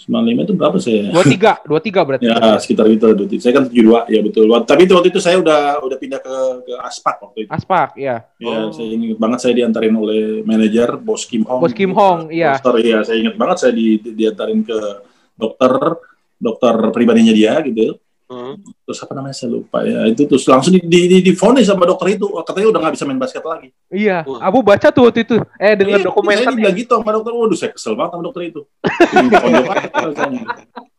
23, 95 itu berapa saya? 23 berarti. Ya sekitar itu, Duti. Saya kan 72 ya betul. Tapi itu waktu itu saya udah udah pindah ke ke Aspak waktu itu. Aspak, ya. Ya, Oh. saya ingat banget saya diantarin oleh manajer Bos Kim Hong. Bos Kim Hong, iya. Dokter, iya, saya ingat banget saya di, di- diantarin ke dokter dokter pribadinya dia gitu. Hmm. Terus apa namanya saya lupa ya. Itu terus langsung di di, di, divonis sama dokter itu. Oh, Katanya udah nggak bisa main basket lagi. Iya, Wah. Abu baca tuh waktu itu. Eh, dengan Iya, dokumenter. Saya dibilang gitu sama dokter. Waduh, saya kesel banget sama dokter itu. Pondok apa rasanya.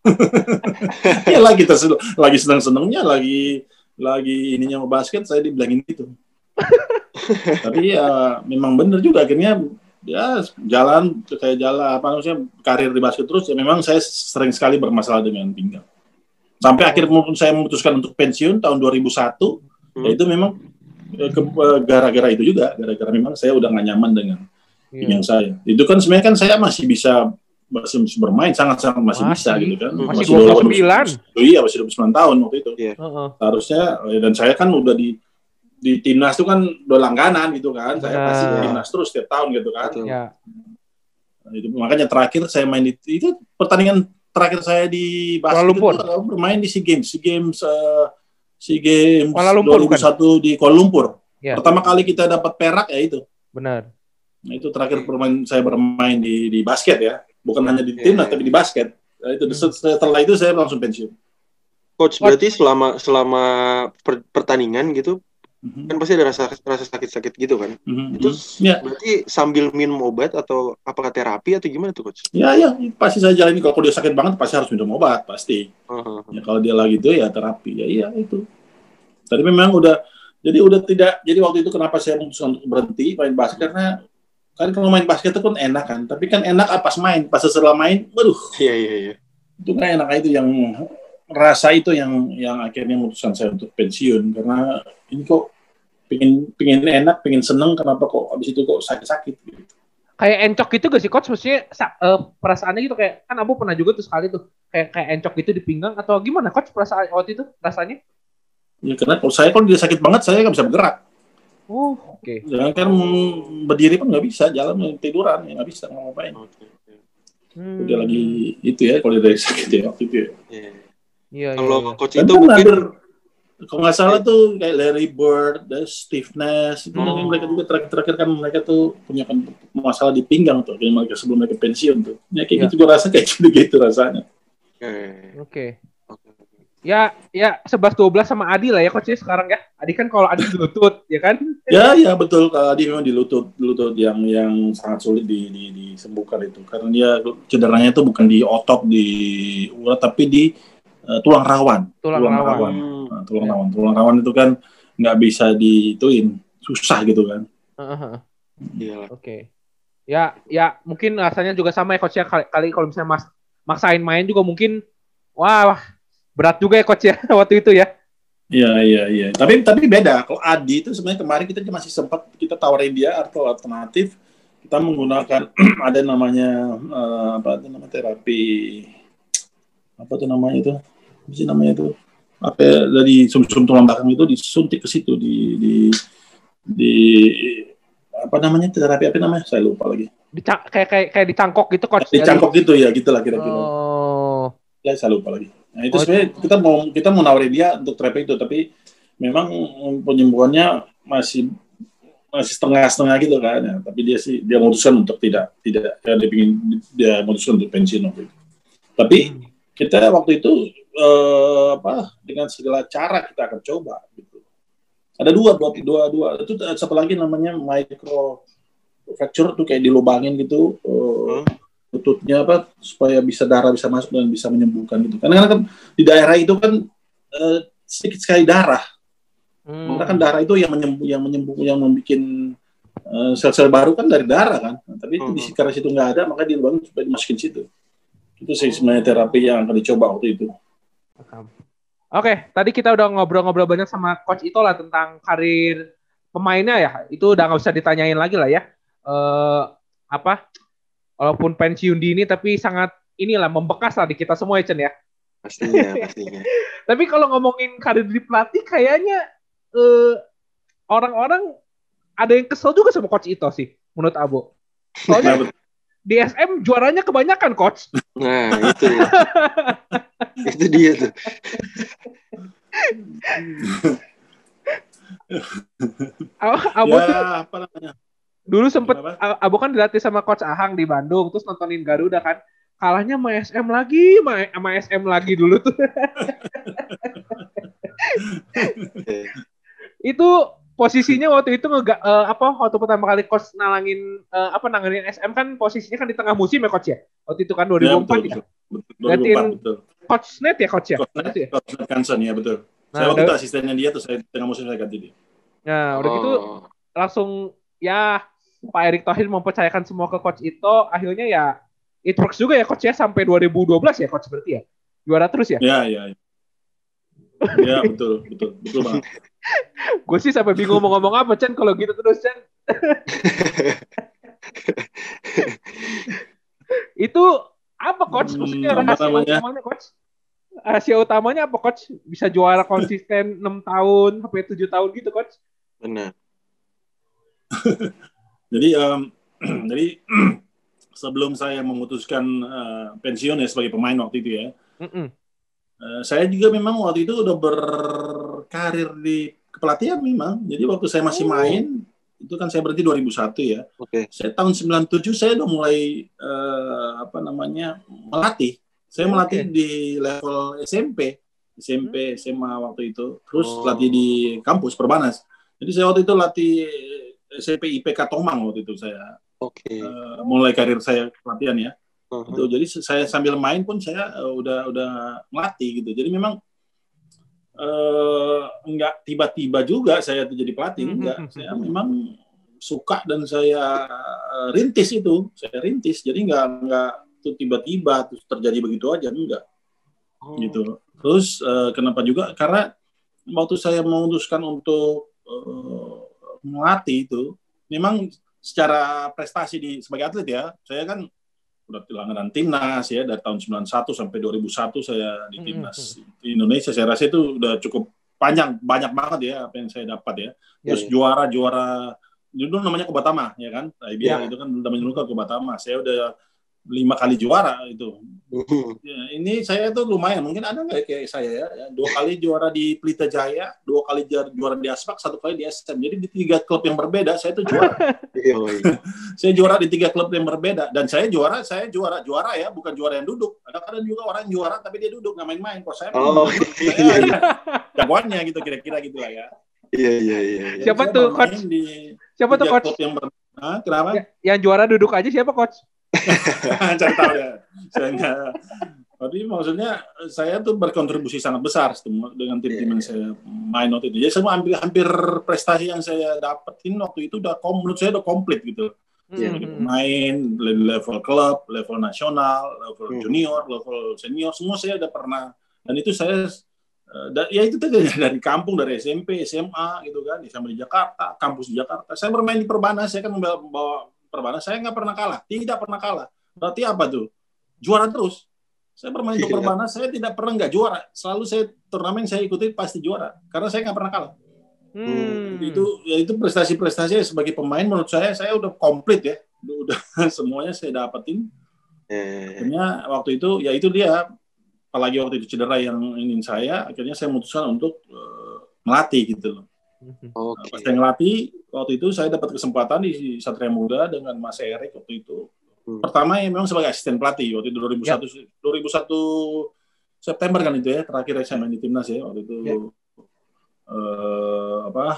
ya lagi terus lagi senang-senangnya lagi lagi ininya mau basket saya dibilangin gitu. Tapi ya memang bener juga akhirnya ya jalan saya jalan apa maksudnya karir di basket terus ya memang saya sering sekali bermasalah dengan pinggang. Sampai akhir saya memutuskan untuk pensiun tahun 2001 Hmm. ya itu memang eh, eh, gara-gara itu juga gara-gara memang saya udah gak nyaman dengan Iya. pinggang saya. Itu kan sebenarnya kan saya masih bisa masih bisa bermain sangat-sangat masih, Masih. bisa gitu kan. Masih 29. 29. Iya, masih 29 tahun waktu itu. Heeh. Harusnya eh, dan saya kan udah di di timnas itu kan udah langganan gitu kan. Saya Benar. pasti di timnas terus setiap tahun gitu kan. Betul. Ya. Nah, itu makanya terakhir saya main di itu pertandingan terakhir saya di Kuala basket Lumpur. itu adalah bermain di SEA Games, SEA Games eh, SEA Games Kuala Lumpur, 2001 di Kuala Lumpur. Ya. Pertama kali kita dapat perak ya itu. Benar. Nah, itu terakhir bermain saya bermain di di basket ya, bukan hanya di timnas iya. tapi di basket. Nah, itu Hmm. setelah itu saya langsung pensiun. Coach, berarti selama selama per- pertandingan gitu Mhm. kan pasti ada rasa rasa sakit-sakit gitu kan. Mhm. Itu ya, berarti sambil minum obat atau apakah terapi atau gimana tuh, coach? ya, ya, pasti saya jalani. Kalau dia sakit banget pasti harus minum obat pasti. Heeh. Ya, kalau dia lagi itu ya terapi. Ya iya itu. Tadi memang udah jadi udah tidak. Jadi waktu itu kenapa saya memutuskan untuk berhenti main basket karena kan kalau main basket itu kan enak kan. Tapi kan enak apa pas main, pas setelah main, waduh Iya, iya, iya. itu kan enak itu yang rasa itu yang yang akhirnya memutuskan saya untuk pensiun karena ini kok pengen pengen enak pengen seneng kenapa kok habis itu kok sakit sakit gitu. Kayak encok gitu gak sih coach? Maksudnya sa- eh, perasaannya gitu kayak kan Abu pernah juga tuh sekali tuh kayak kayak encok gitu di pinggang atau gimana coach perasaan waktu itu rasanya? ya karena kalau saya kalau dia sakit banget saya nggak bisa bergerak Oh, oke. jangan kan berdiri pun nggak bisa jalan tiduran ya nggak bisa nggak ngapain Oke. oke. Hmm. dia lagi itu ya kalau dia lagi sakit ya waktu itu ya. Iya. Iya, iya, Kalau iya. coach itu kan mungkin kalau nggak salah tuh kayak Larry Bird, dan Steve Nash, itu Hmm. mereka juga terakhir-terakhir kan mereka tuh punya kan masalah di pinggang tuh, kayak mereka sebelum mereka pensiun tuh. Ya kayak Iya. gitu gue rasa kayak gitu gitu rasanya. Oke. oke. Ya, ya 11 12 sama Adi lah ya coach ya sekarang ya. Adi kan kalau Adi di lutut, ya kan? Ya ya betul kalau dia memang di lutut lutut yang yang sangat sulit di, di, disembuhkan itu karena dia cederanya itu bukan di otot di urat tapi di eh, tulang rawan. Tulang rawan. Hmm. Nah, tulang rawan tulang rawan itu kan nggak bisa diituin susah gitu kan. Heeh. Iya. Oke. Ya, ya mungkin rasanya juga sama ya coach ya kali, kali kalau misalnya mas maksain main juga mungkin wah berat juga ya coach ya waktu itu ya. Iya iya iya. Tapi tapi beda. Kalau Adi itu sebenarnya kemarin kita masih sempat kita tawarin dia atau alternatif kita menggunakan ada namanya eh, apa itu nama terapi apa tuh namanya itu apa sih namanya itu apa ya, dari sum-sum tulang belakang itu disuntik ke situ di di di apa namanya terapi apa namanya saya lupa lagi. Di kayak kayak kayak dicangkok gitu coach? Dicangkok gitu ya gitulah kira-kira. Oh. ya saya lupa lagi. Nah itu oh, sebenarnya kita mau kita mau nawarin dia untuk terapi itu tapi memang penyembuhannya masih masih setengah-setengah gitu kan ya. tapi dia sih dia memutuskan untuk tidak tidak. Ya, dia ingin dia memutuskan untuk pensiun waktu itu. Tapi hmm. kita waktu itu eh, apa dengan segala cara kita akan coba gitu. Ada dua dua dua dua. Itu satu lagi namanya micro fracture tuh kayak dilubangin gitu uh, lututnya apa supaya bisa darah bisa masuk dan bisa menyembuhkan gitu. Karena kan di daerah itu kan uh, sedikit sekali darah. Hmm. karena kan darah itu yang menyembuh yang menyembuh yang membuat uh, sel-sel baru kan dari darah kan. Nah, tapi itu di hmm. karena situ nggak ada maka dilubangin supaya dimasukin situ. Itu sih sebenarnya terapi yang akan dicoba waktu itu Oke, tadi kita udah ngobrol-ngobrol banyak sama Coach Ito lah tentang karir pemainnya ya. Itu udah nggak usah ditanyain lagi lah ya. Uh, apa? Walaupun pensiun dini tapi sangat inilah membekas lah di kita semua ya Chen ya. Pastinya, pastinya. tapi kalau ngomongin karir di pelatih kayaknya uh, orang-orang ada yang kesel juga sama Coach Ito sih menurut Abo. Soalnya di SM juaranya kebanyakan coach. Nah, itu. Ya. itu dia tuh. Abo ya, tuh, apa namanya? Dulu sempet Abo kan dilatih sama coach Ahang di Bandung, terus nontonin Garuda kan. Kalahnya sama SM lagi, sama SM lagi dulu tuh. itu posisinya waktu itu nggak uh, apa waktu pertama kali coach nalangin uh, apa nanganin SM kan posisinya kan di tengah musim ya coach ya waktu itu kan 2004 ya, betul, ya. Betul, betul, betul. Coach net ya coach ya? Coach net, ya? coach net Kanson ya betul. Nah, saya waktu itu asistennya dia tuh saya tengah musim saya ganti dia. Nah udah gitu oh. gitu langsung ya Pak Erick Thohir mempercayakan semua ke coach itu. Akhirnya ya it works juga ya coach ya sampai 2012 ya coach berarti ya? Juara terus ya? Ya ya ya. Betul betul betul banget. Gue sih sampai bingung mau ngomong apa Chen kalau gitu terus Chen itu apa coach maksudnya hmm, rahasia utamanya coach rahasia utamanya apa coach bisa juara konsisten enam tahun sampai tujuh tahun gitu coach benar jadi um, jadi sebelum saya memutuskan uh, pensiun ya sebagai pemain waktu itu ya mm -mm. Uh, saya juga memang waktu itu udah berkarir di kepelatihan memang. Jadi waktu saya masih oh. main itu kan saya berarti 2001 ya. Oke. Okay. Saya tahun 97 saya udah mulai uh, apa namanya melatih. Saya melatih okay. di level SMP, SMP, SMA waktu itu. Terus oh. latih di kampus Perbanas. Jadi saya waktu itu latih SMP IPK Tomang waktu itu saya. Oke. Okay. Uh, mulai karir saya pelatihan ya. Uh -huh. Gitu. Jadi saya sambil main pun saya uh, udah udah melatih gitu. Jadi memang uh, enggak tiba-tiba juga saya jadi pelatih mm-hmm. enggak. Saya memang suka dan saya uh, rintis itu. Saya rintis jadi enggak enggak tuh tiba-tiba terus terjadi begitu aja enggak. Oh. gitu. Terus uh, kenapa juga? Karena waktu saya memutuskan untuk uh, melatih itu memang secara prestasi di sebagai atlet ya saya kan udah langganan timnas ya dari tahun 91 sampai 2001 saya di hmm, timnas mm -hmm. di Indonesia saya rasa itu udah cukup panjang banyak banget ya apa yang saya dapat ya, ya terus ya, ya. juara juara dulu namanya Kobatama ya kan IBL ya. itu kan namanya dulu Kobatama saya udah lima kali juara itu. Uh-huh. Ya, ini saya tuh lumayan, mungkin ada nggak kayak saya ya, ya, dua kali juara di Pelita Jaya, dua kali juara di Aspak, satu kali di SM. Jadi di tiga klub yang berbeda saya tuh juara. Iya, saya juara di tiga klub yang berbeda dan saya juara, saya juara juara ya, bukan juara yang duduk. Ada kadang juga orang yang juara tapi dia duduk nggak main-main. Kok saya oh, iya. jagoannya gitu kira-kira gitu lah ya. Iya iya iya. Siapa tuh coach? Siapa tuh coach? Yang ber... Hah, kenapa? Ya, yang juara duduk aja siapa coach? Cari tahu ya. Saya enggak. Tapi maksudnya saya tuh berkontribusi sangat besar dengan tim-tim yang saya main waktu itu. Jadi semua hampir, hampir prestasi yang saya dapetin waktu itu udah menurut saya udah komplit gitu. Yeah. Jadi pemain, level klub, level nasional, level hmm. junior, level senior, semua saya udah pernah. Dan itu saya eh, ya itu tadi dari kampung dari SMP SMA gitu kan sampai di Jakarta kampus di Jakarta saya bermain di Perbanas saya kan membawa Perbanas saya nggak pernah kalah, tidak pernah kalah. Berarti apa tuh? Juara terus. Saya bermain untuk iya. Perbanas, saya tidak pernah nggak juara. Selalu saya turnamen saya ikuti pasti juara, karena saya nggak pernah kalah. Hmm. Itu ya itu prestasi-prestasi sebagai pemain menurut saya saya udah komplit ya. Udah semuanya saya dapetin. Eh, Akhirnya waktu itu ya itu dia apalagi waktu itu cedera yang ingin saya, akhirnya saya memutuskan untuk eh, melatih gitu loh. Hmm. Oke. Pas saya ngelatih, waktu itu saya dapat kesempatan di Satria Muda dengan Mas Erik waktu itu. Hmm. Pertama ya memang sebagai asisten pelatih waktu itu 2001 2001 September kan itu ya terakhir saya main di timnas ya waktu itu Ya. eh, apa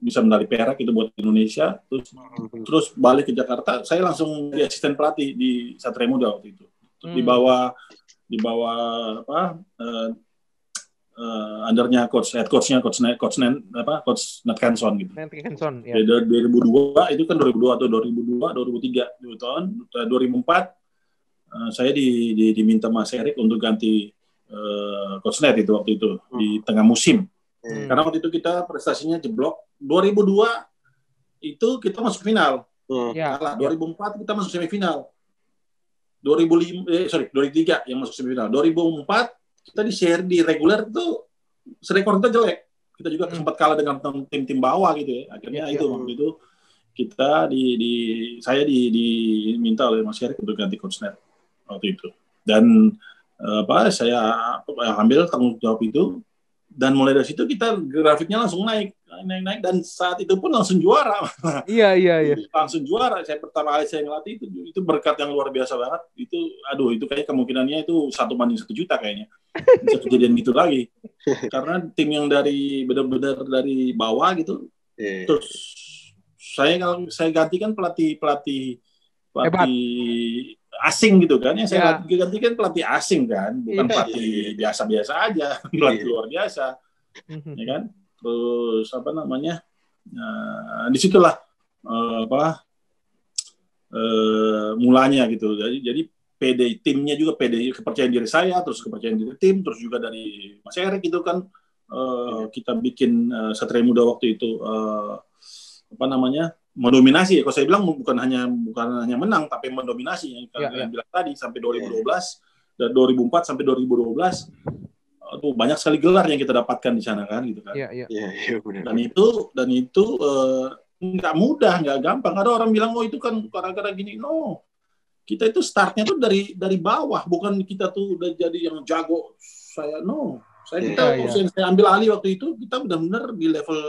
bisa medali perak itu buat Indonesia terus Hmm. terus balik ke Jakarta saya langsung jadi asisten pelatih di Satria Muda waktu itu di Hmm. bawah di bawah apa eh, eh, undernya coach head coachnya coach Net- coach Nen, apa coach Nat Kenson gitu Nanti Hanson ya. Ya, dari 2002 itu kan 2002 atau 2002 2003 dua tahun Eh, 2004 eh, saya di, di, diminta Mas Erik untuk ganti eh, coach Net itu waktu itu di tengah musim Hmm. karena waktu itu kita prestasinya jeblok 2002 itu kita masuk final Hmm. Ya. kalah 2004 kita masuk semifinal 2005 eh, sorry 2003 yang masuk semifinal 2004 kita di share di reguler itu rekor kita jelek kita juga Hmm. sempat kalah dengan tim-tim bawah gitu ya akhirnya Ya, itu ya. waktu itu kita di, di saya di, diminta oleh Mas Erik untuk ganti coach net waktu itu dan eh, apa saya ambil tanggung jawab itu dan mulai dari situ kita grafiknya langsung naik naik naik dan saat itu pun langsung juara Iya iya iya. langsung juara. Saya pertama kali saya ngelatih itu itu berkat yang luar biasa banget. Itu aduh itu kayak kemungkinannya itu satu banding satu juta kayaknya. Bisa kejadian gitu lagi. Karena tim yang dari benar-benar dari bawah gitu. Iya. Terus saya kalau saya gantikan pelatih pelatih pelatih asing gitu kan. Yang saya Ya. ganti- gantikan pelatih asing kan, bukan Iya. pelatih biasa-biasa aja, pelatih Iya. luar biasa Mhm. ya kan terus apa namanya nah, di situlah eh, apa eh, mulanya gitu jadi jadi PD timnya juga PD kepercayaan diri saya terus kepercayaan diri tim terus juga dari Mas Erik gitu kan eh, kita bikin eh, Satria Muda waktu itu eh, apa namanya mendominasi. Ya kalau saya bilang bukan hanya bukan hanya menang tapi mendominasi. Yang Ya, kalian bilang tadi sampai 2012 dan 2004 sampai 2012 Aduh, banyak sekali gelar yang kita dapatkan di sana kan gitu kan. Iya iya. Iya, iya benar. dan itu dan itu eh, nggak mudah nggak gampang. Ada orang bilang oh itu kan gara-gara gini. No. Kita itu startnya tuh dari dari bawah bukan kita tuh udah jadi yang jago. Saya no. Saya kita yang saya ambil alih waktu itu kita benar-benar di level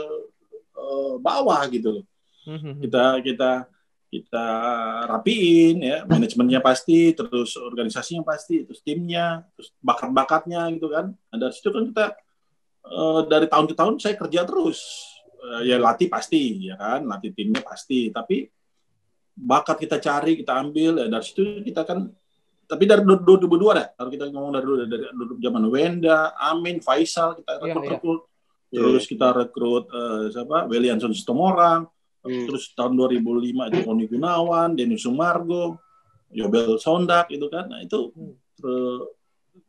eh, bawah gitu loh. Kita kita kita rapiin ya. Manajemennya pasti terus organisasinya pasti terus timnya terus bakat-bakatnya gitu kan. Nah, dari situ kan kita eh, dari tahun ke tahun saya kerja terus. Eh, ya latih pasti ya kan. Latih timnya pasti. Tapi bakat kita cari kita ambil ya dari situ kita kan tapi dari 2002 dah kalau kita ngomong dari dulu dari, dari zaman Wenda Amin Faisal kita Iya, rekrut iya. rekrut Iya. terus kita rekrut eh, siapa? Welianson Sitomorang Hmm. terus tahun 2005 itu Roni Gunawan, Denny Sumargo, Yobel Sondak itu kan, nah itu ter-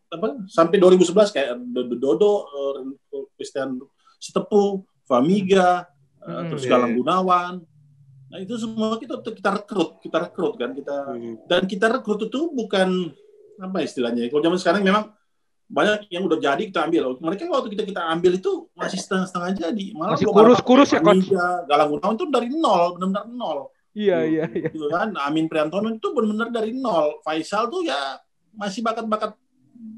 apa sampai 2011 kayak Dodo, Dodo eh, Christian Setepu, Famiga, eh, Hmm. terus Iya, Galang iya. Gunawan, nah itu semua kita kita rekrut, kita rekrut kan kita Hmm. dan kita rekrut itu bukan apa istilahnya kalau zaman sekarang memang banyak yang udah jadi kita ambil. Mereka waktu kita kita ambil itu masih setengah-setengah jadi malah Masih kurus-kurus ya. Coach? Galang Gunawan itu dari nol benar-benar nol. Iya iya iya. gitu kan. Amin Priantono itu benar-benar dari nol. Faisal tuh ya masih bakat-bakat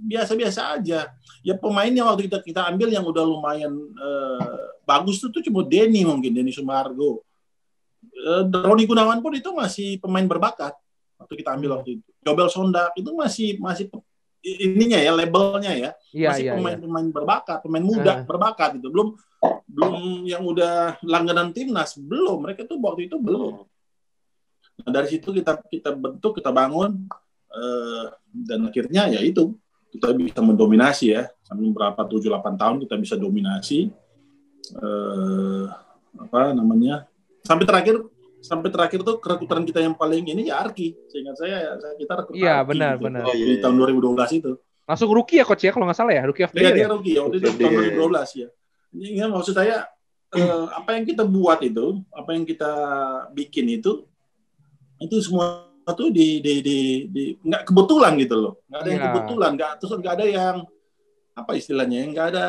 biasa-biasa aja. Ya pemain yang waktu kita kita ambil yang udah lumayan eh, bagus tuh tuh cuma Denny mungkin Denny Sumargo. Eh, Roni Gunawan pun itu masih pemain berbakat waktu kita ambil waktu itu. Jobel Sondak itu masih masih ininya ya labelnya ya Iya masih iya. pemain-pemain berbakat, pemain muda Ah. berbakat itu belum belum yang udah langganan timnas belum mereka tuh waktu itu belum. Nah, dari situ kita kita bentuk kita bangun eh, dan akhirnya ya itu kita bisa mendominasi ya sampai berapa 7-8 tahun kita bisa dominasi eh, apa namanya sampai terakhir sampai terakhir tuh kerekrutan kita yang paling ini ya Arki seingat saya saya- kita rekrut Iya, Arki benar, gitu. benar. Oh, iya, di iya. tahun 2012 itu Langsung rookie ya coach ya kalau nggak salah ya, rookie of the Iya year dia ya. rugi ya waktu itu tahun dia- 2012 ya. Ini ya, maksud saya eh, apa yang kita buat itu, apa yang kita bikin itu, itu semua tuh di di di, di nggak kebetulan gitu loh, nggak ada yang Iya. kebetulan, nggak terus nggak ada yang apa istilahnya? Nggak ada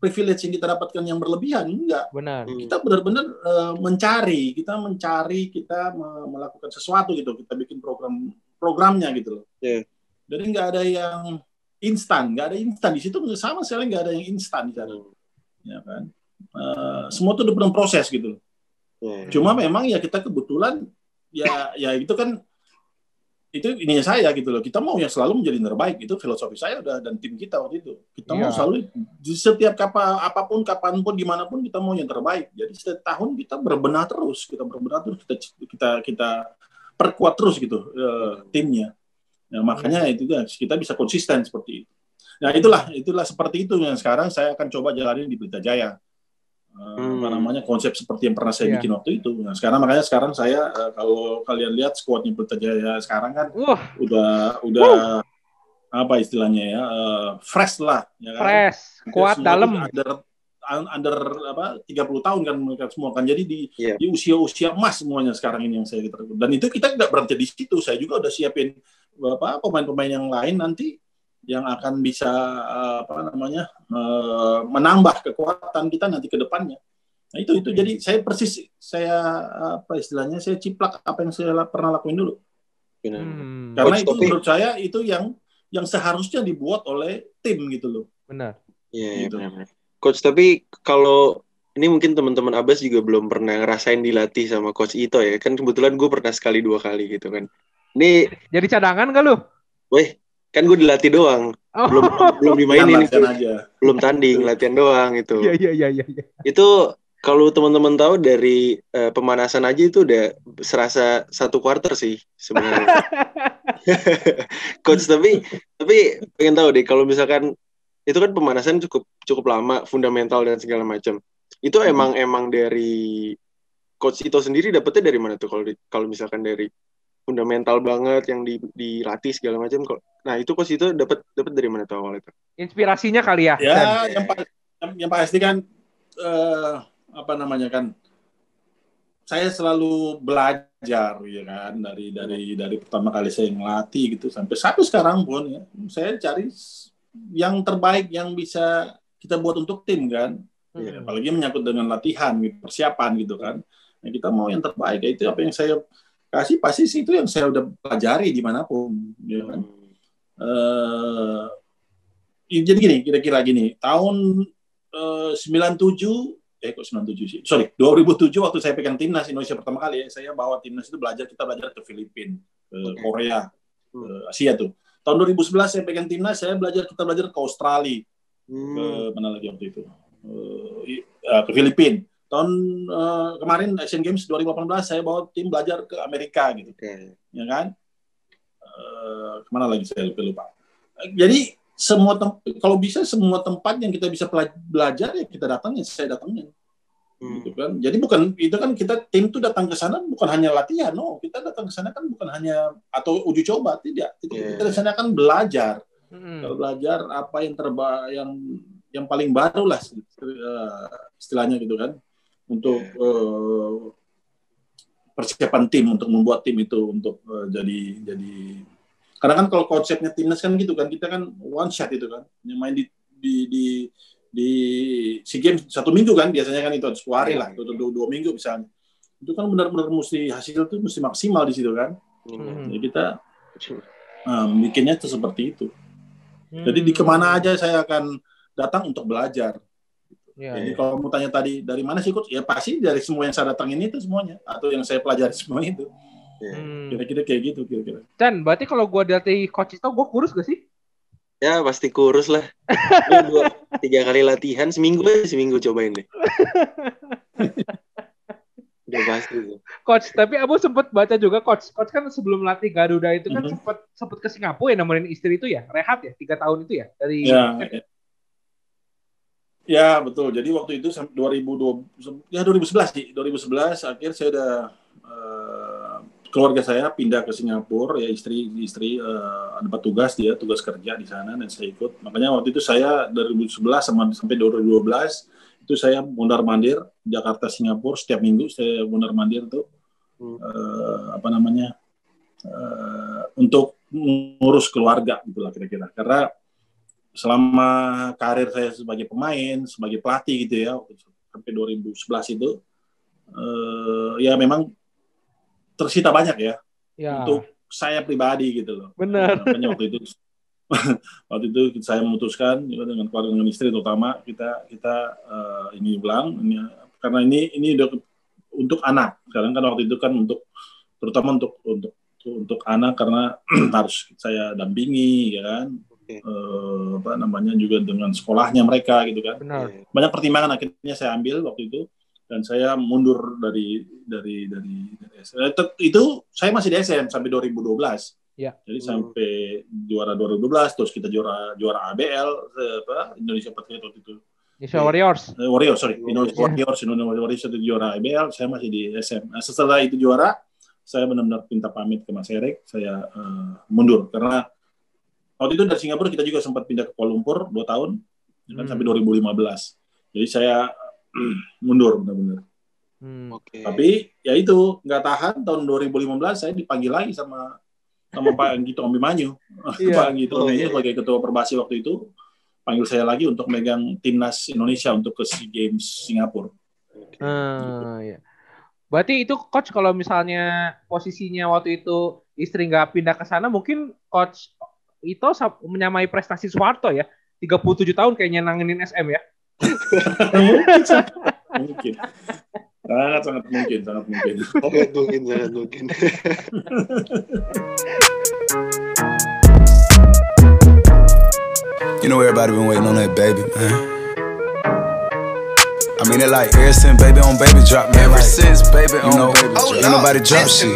privilege yang kita dapatkan yang berlebihan enggak benar. Kita benar-benar uh, mencari kita mencari kita melakukan sesuatu gitu. Kita bikin program programnya gitu loh. Yeah. jadi nggak ada yang instan nggak ada instan. Di situ sama sekali nggak ada yang instan di sana. Ya kan? Uh, semua itu udah penuh proses gitu yeah. cuma memang ya kita kebetulan ya ya itu kan itu ininya saya gitu loh. Kita mau yang selalu menjadi terbaik itu filosofi saya udah dan tim kita waktu itu. Kita yeah. mau selalu di setiap kapa, apa pun kapan pun di mana pun kita mau yang terbaik. Jadi setiap tahun kita berbenah terus, kita berbenah terus kita kita kita perkuat terus gitu uh, timnya. Nah, makanya itu kan kita bisa konsisten seperti itu. Nah itulah itulah seperti itu yang sekarang saya akan coba jalanin di Pelita Jaya hmm. apa namanya konsep seperti yang pernah saya yeah. bikin waktu itu. Nah, sekarang makanya sekarang saya uh, kalau kalian lihat skuadnya Pelita Jaya sekarang kan uh. udah udah uh. apa istilahnya ya uh, fresh lah ya kan? Fresh, kuat dalam. Under, under apa 30 tahun kan mereka semua kan jadi di yeah. di usia-usia emas semuanya sekarang ini yang saya dan itu kita nggak berhenti di situ saya juga udah siapin apa pemain-pemain yang lain nanti yang akan bisa apa namanya menambah kekuatan kita nanti ke depannya. Nah itu itu jadi saya persis saya apa istilahnya saya ciplak apa yang saya pernah lakuin dulu. Hmm. Karena Coach, itu menurut saya itu yang yang seharusnya dibuat oleh tim gitu loh. Benar. Iya, gitu. benar. Coach tapi kalau ini mungkin teman-teman Abbas juga belum pernah ngerasain dilatih sama Coach Ito ya. Kan kebetulan gue pernah sekali dua kali gitu kan. Ini jadi cadangan gak lu? Weh, kan gue dilatih doang oh. belum belum dimainin itu aja. belum tanding latihan doang itu iya iya iya iya ya. itu kalau teman-teman tahu dari uh, pemanasan aja itu udah serasa satu quarter sih sebenarnya coach tapi tapi pengen tahu deh kalau misalkan itu kan pemanasan cukup cukup lama fundamental dan segala macam itu hmm. emang emang dari coach itu sendiri dapetnya dari mana tuh kalau kalau misalkan dari fundamental banget yang di, dilatih segala macam kok. Nah itu coach itu dapat dapat dari mana tuh awal itu? Inspirasinya kali ya? Ya yang yang, yang pasti kan uh, apa namanya kan saya selalu belajar ya kan dari dari dari pertama kali saya ngelatih gitu sampai sampai sekarang pun ya saya cari yang terbaik yang bisa kita buat untuk tim kan hmm. ya, apalagi menyangkut dengan latihan persiapan gitu kan nah, kita mau yang terbaik ya itu apa yang saya kasih pasti sih itu yang saya udah pelajari di mana pun ya kan? Uh, jadi gini kira-kira gini tahun uh, 97 eh kok 97 sih? Sorry 2007 waktu saya pegang timnas Indonesia pertama kali ya saya bawa timnas itu belajar kita belajar ke Filipina ke Korea ke Asia tuh. Tahun 2011 saya pegang timnas saya belajar kita belajar ke Australia hmm. ke mana lagi waktu itu? Uh, ke Filipina tahun uh, kemarin Asian Games 2018 saya bawa tim belajar ke Amerika gitu, okay. ya kan? Uh, ke mana lagi saya lupa lupa. Jadi semua kalau bisa semua tempat yang kita bisa belajar ya kita datangin, saya datangin. Hmm. Gitu kan. Jadi bukan itu kan kita tim tuh datang ke sana bukan hanya latihan, no, kita datang ke sana kan bukan hanya atau uji coba, tidak. Itu yeah. kita ke sana kan belajar. Hmm. Belajar apa yang terba yang yang paling baru lah eh, istilahnya gitu kan untuk uh, persiapan tim untuk membuat tim itu untuk uh, jadi jadi karena kan kalau konsepnya timnas kan gitu kan kita kan one shot itu kan yang main di di di di si game satu minggu kan biasanya kan itu sepuluh hari lah itu dua, dua minggu misalnya. Itu kan benar-benar mesti hasil itu mesti maksimal di situ kan. Hmm. jadi kita um, bikinnya itu seperti itu. Hmm. jadi di ke mana aja saya akan datang untuk belajar Ya, Jadi ya. kalau mau tanya tadi dari mana sih coach? Ya pasti dari semua yang saya datangin itu semuanya atau yang saya pelajari semua itu. Ya. Hmm. Kira-kira kayak gitu kira-kira. Dan berarti kalau gue dari coach itu gue kurus gak sih? Ya pasti kurus lah. dua, tiga kali latihan seminggu aja seminggu cobain deh. Udah pasti tuh. Coach, tapi Abu sempat baca juga coach. Coach kan sebelum latih Garuda itu kan mm -hmm. sempat sempat ke Singapura ya nemenin istri itu ya, rehat ya tiga tahun itu ya dari. Ya, ya. Ya betul. Jadi waktu itu 2020 ya 2011 sih. 2011 akhir saya udah uh, keluarga saya pindah ke Singapura ya istri istri uh, ada tugas dia tugas kerja di sana dan saya ikut. Makanya waktu itu saya dari 2011 sama sampai 2012 itu saya mondar mandir Jakarta Singapura setiap minggu saya mondar mandir tuh hmm. uh, apa namanya uh, untuk ngurus keluarga gitulah kira-kira karena selama karir saya sebagai pemain, sebagai pelatih gitu ya, sampai 2011 itu, uh, ya memang tersita banyak ya, ya. untuk saya pribadi gitu loh. Benar. Makanya waktu itu waktu itu saya memutuskan dengan keluarga dengan istri terutama kita kita uh, ini ulang ini karena ini ini udah untuk anak sekarang kan waktu itu kan untuk terutama untuk untuk untuk anak karena harus saya dampingi ya kan okay. uh, apa namanya juga dengan sekolahnya mereka gitu kan Benar. banyak pertimbangan akhirnya saya ambil waktu itu dan saya mundur dari dari dari, dari SM. itu saya masih di SM sampai 2012 Ya. Jadi hmm. sampai juara 2012 terus kita juara juara ABL apa Indonesia Patriot waktu itu. Indonesia Warriors. Eh, Warriors sorry Indonesia yeah. Warriors Indonesia Warriors itu juara ABL saya masih di SM. Nah, setelah itu juara saya benar-benar minta pamit ke Mas Erik saya uh, mundur karena waktu itu dari Singapura kita juga sempat pindah ke Kuala Lumpur dua tahun kan hmm. sampai 2015. Jadi saya mundur benar-benar. Hmm, okay. Tapi ya itu nggak tahan tahun 2015 saya dipanggil lagi sama sama Pak Anggito Abimanyu. Yeah. Pak Anggito oh, iya. sebagai ketua Perbasi waktu itu panggil saya lagi untuk megang timnas Indonesia untuk ke SEA Games Singapura. Hmm, gitu. ya. Berarti itu coach kalau misalnya posisinya waktu itu istri nggak pindah ke sana, mungkin coach itu menyamai prestasi Suwarto ya. 37 tahun kayaknya nanginin SM ya. mungkin, mungkin. Sangat sangat mungkin, sangat mungkin. Sangat mungkin, sangat mungkin. you know everybody been waiting on that baby, man. I mean it like ever since baby on baby drop, man. Ever like, since baby on know, baby drop, oh, ain't nobody drop shit.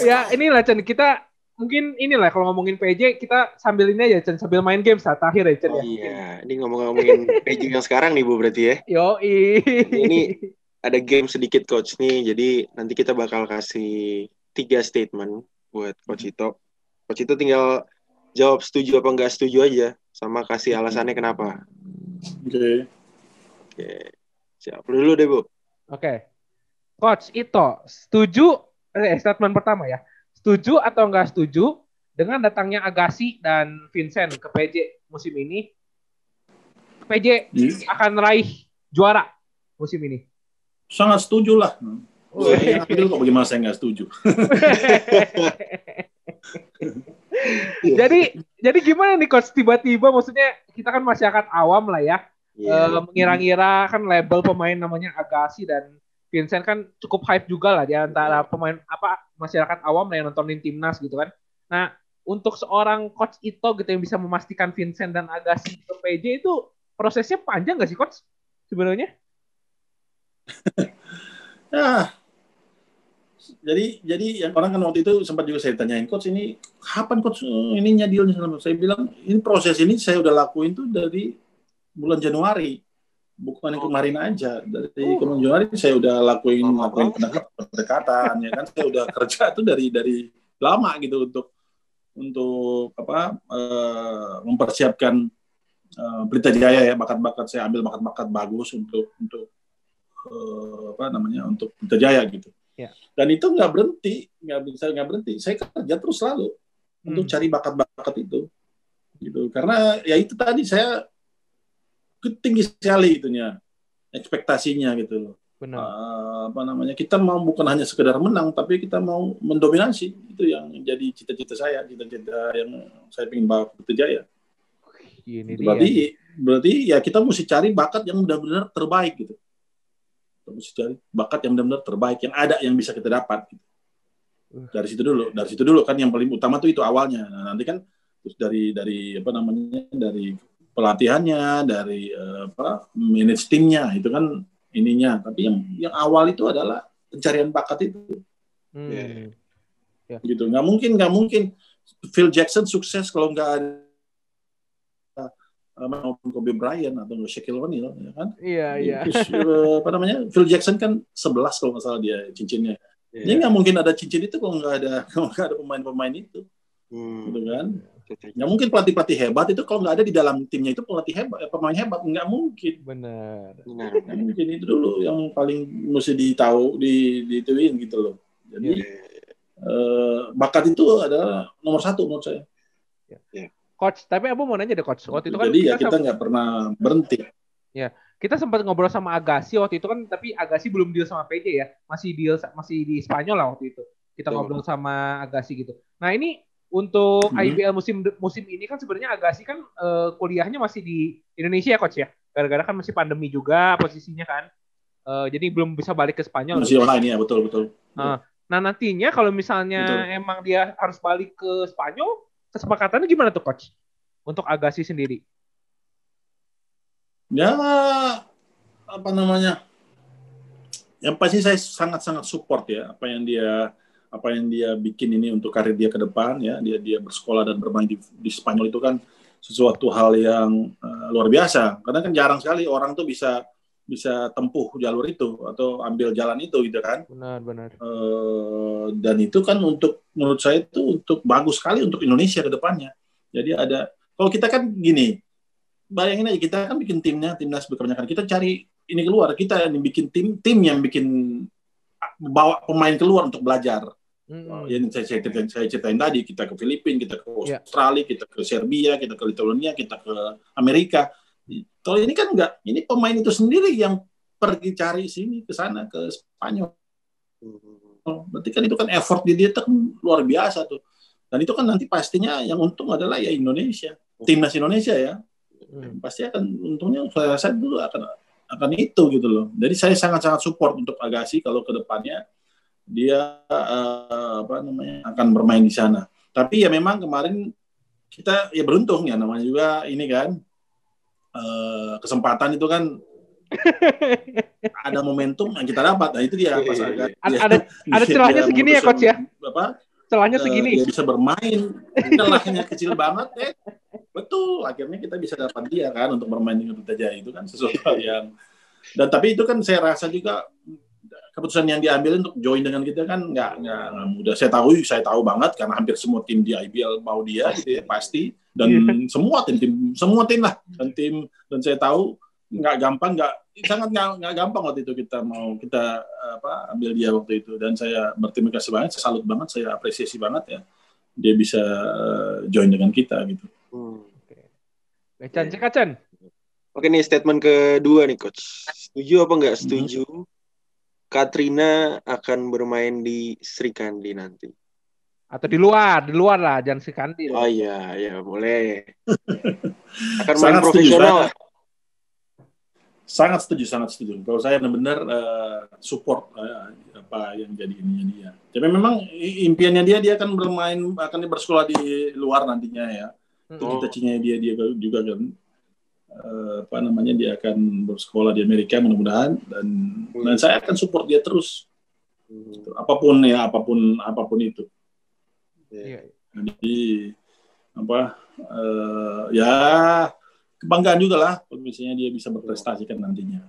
Ya inilah Chen kita mungkin inilah kalau ngomongin PJ kita sambil ini aja Chen sambil main game saat akhir ya Chen oh, ya. Iya, ini ngomong-ngomongin PJ yang sekarang nih Bu berarti ya. Yo Ini ada game sedikit coach nih. Jadi nanti kita bakal kasih tiga statement buat coach Ito. Coach Ito tinggal jawab setuju apa enggak setuju aja sama kasih alasannya kenapa. Oke. Okay. Oke. Okay. Siap dulu deh, Bu. Oke. Okay. Coach Ito, setuju eh statement pertama ya. Setuju atau enggak setuju dengan datangnya Agassi dan Vincent ke PJ musim ini? PJ hmm? akan raih juara musim ini sangat setuju lah. Oh, yakin kok bagaimana saya nggak setuju. jadi jadi gimana nih coach tiba-tiba maksudnya kita kan masyarakat awam lah ya. Yeah. Uh, mengira-ngira kan label pemain namanya Agassi dan Vincent kan cukup hype juga lah di antara pemain apa masyarakat awam yang nontonin timnas gitu kan. Nah, untuk seorang coach itu gitu yang bisa memastikan Vincent dan Agassi ke PJ itu prosesnya panjang gak sih coach sebenarnya? ya jadi jadi yang orang kan waktu itu sempat juga saya tanyain coach ini kapan coach eh, ininya dealnya saya bilang ini proses ini saya udah lakuin tuh dari bulan Januari bukan yang kemarin aja dari bulan Januari saya udah lakuin oh, lakuin pendekatan ya kan saya udah kerja tuh dari dari lama gitu untuk untuk apa uh, mempersiapkan uh, Pelita Jaya ya bakat-bakat saya ambil bakat-bakat bagus untuk untuk uh, apa namanya untuk Jaya gitu. Ya. Dan itu nggak berhenti, nggak bisa nggak berhenti. Saya kerja terus selalu hmm. untuk cari bakat-bakat itu, gitu. Karena ya itu tadi saya tinggi sekali itunya ekspektasinya gitu. Benar. Uh, apa namanya kita mau bukan hanya sekedar menang tapi kita mau mendominasi itu yang jadi cita-cita saya cita-cita yang saya ingin bawa ke Jaya. Ini berarti dia. berarti ya kita mesti cari bakat yang benar-benar terbaik gitu mesti cari bakat yang benar-benar terbaik yang ada yang bisa kita dapat gitu. dari situ dulu dari situ dulu kan yang paling utama tuh itu awalnya nah, nanti kan terus dari dari apa namanya dari pelatihannya dari uh, apa manage timnya itu kan ininya. Tapi yang yang awal itu adalah pencarian bakat itu. Hmm. yeah. gitu. Nggak mungkin nggak mungkin. Phil Jackson sukses kalau nggak ada maupun Kobe Bryant atau Shaquille O'Neal ya kan? Iya iya. apa namanya? Phil Jackson kan 11 kalau nggak salah dia cincinnya. Yeah. jadi nggak mungkin ada cincin itu kalau nggak ada kalau nggak ada pemain-pemain itu. Hmm. gitu kan nggak mungkin pelatih pelatih hebat itu kalau nggak ada di dalam timnya itu pelatih hebat eh, pemain hebat nggak mungkin benar nggak mungkin itu dulu yang paling mesti ditahu di dituin gitu loh jadi yeah. eh, bakat itu adalah nomor satu menurut saya yeah. Coach, tapi Abu mau nanya deh Coach. Waktu itu kan Jadi ya kita nggak pernah berhenti. Ya, kita sempat ngobrol sama Agassi waktu itu kan, tapi Agassi belum deal sama PJ ya, masih deal masih di Spanyol lah waktu itu. Kita ngobrol sama Agassi gitu. Nah ini untuk hmm. IBL musim musim ini kan sebenarnya Agassi kan uh, kuliahnya masih di Indonesia ya coach ya, gara-gara kan masih pandemi juga posisinya kan, uh, jadi belum bisa balik ke Spanyol. Masih online ya betul betul. Uh, nah nantinya kalau misalnya betul. emang dia harus balik ke Spanyol, kesepakatannya gimana tuh coach untuk Agassi sendiri? Ya apa namanya? Yang pasti saya sangat-sangat support ya apa yang dia apa yang dia bikin ini untuk karir dia ke depan ya. Dia dia bersekolah dan bermain di, di Spanyol itu kan sesuatu hal yang uh, luar biasa. Karena kan jarang sekali orang tuh bisa bisa tempuh jalur itu atau ambil jalan itu gitu kan. Benar benar. Uh, dan itu kan untuk menurut saya itu untuk bagus sekali untuk Indonesia ke depannya. Jadi ada kalau kita kan gini bayangin aja kita kan bikin timnya timnas kebanyakan kita cari ini keluar kita yang bikin tim tim yang bikin bawa pemain keluar untuk belajar mm yang saya, saya, ceritain, saya ceritain tadi kita ke Filipina kita ke ya. Australia yeah. kita ke Serbia kita ke Lithuania kita ke Amerika kalau ini kan enggak ini pemain itu sendiri yang pergi cari sini ke sana ke Spanyol mm berarti kan itu kan effort di dia kan luar biasa tuh dan itu kan nanti pastinya yang untung adalah ya Indonesia timnas Indonesia ya hmm. pasti akan untungnya saya rasa dulu akan akan itu gitu loh. Jadi saya sangat-sangat support untuk Agassi kalau ke depannya dia uh, apa namanya akan bermain di sana. Tapi ya memang kemarin kita ya beruntung ya namanya juga ini kan uh, kesempatan itu kan ada momentum yang kita dapat. Nah itu dia pas agak ada ada, ada celahnya segini ya coach ya. Apa? Celahnya uh, segini. Dia bisa bermain. Celahnya kecil banget eh betul akhirnya kita bisa dapat dia kan untuk bermain dengan Pelita Jaya itu kan sesuatu yang dan tapi itu kan saya rasa juga keputusan yang diambil untuk join dengan kita kan nggak nggak mudah saya tahu saya tahu banget karena hampir semua tim di IBL mau dia gitu ya pasti dan iya. semua tim tim semua tim lah dan tim dan saya tahu nggak gampang nggak sangat nggak, nggak gampang waktu itu kita mau kita apa ambil dia waktu itu dan saya berterima kasih banget saya salut banget saya apresiasi banget ya dia bisa eh, join dengan kita gitu. Hmm. Oke. Chan, cek Chan. Oke nih statement kedua nih coach. Setuju apa nggak setuju? Hmm. Katrina akan bermain di Sri Kandi nanti. Atau di luar, di luar lah, jangan Sri Kandi. Oh iya, ya boleh. akan main sangat profesional. Setuju, sangat setuju, sangat setuju. Kalau saya benar-benar uh, support uh, apa yang jadi ininya dia. Tapi memang impiannya dia dia akan bermain akan bersekolah di luar nantinya ya. Itu oh. cita-citanya dia dia juga kan uh, apa namanya dia akan bersekolah di Amerika mudah-mudahan dan hmm. dan saya akan support dia terus. Hmm. Apa pun ya apa pun apa pun itu. Yeah. Jadi apa uh, ya kebanggaan juga lah kalau misalnya dia bisa berprestasi kan nantinya.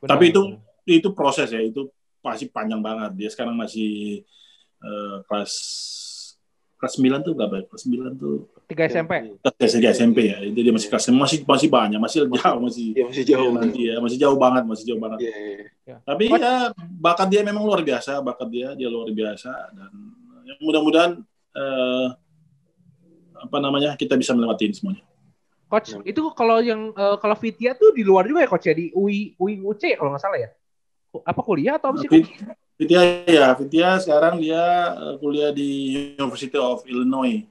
Benar, Tapi itu itu proses ya itu pasti panjang banget. Dia sekarang masih uh, kelas kelas 9 tuh berapa? Ya? Kelas 9 tuh 3 SMP. 3 SMP ya. Itu dia masih kelas masih masih banyak, masih, masih jauh masih ya, masih jauh ya, nanti ya, masih jauh banget, masih jauh banget. Ya, ya, ya. Tapi ya bakat dia memang luar biasa, bakat dia dia luar biasa dan ya, mudah-mudahan uh, apa namanya kita bisa melewati semuanya. Coach, ya. itu kalau yang uh, kalau Vitia tuh di luar juga ya coach ya di UI UI UC kalau nggak salah ya? Apa kuliah atau apa sih? Vitia ya, Vitia sekarang dia eh, kuliah di University of Illinois.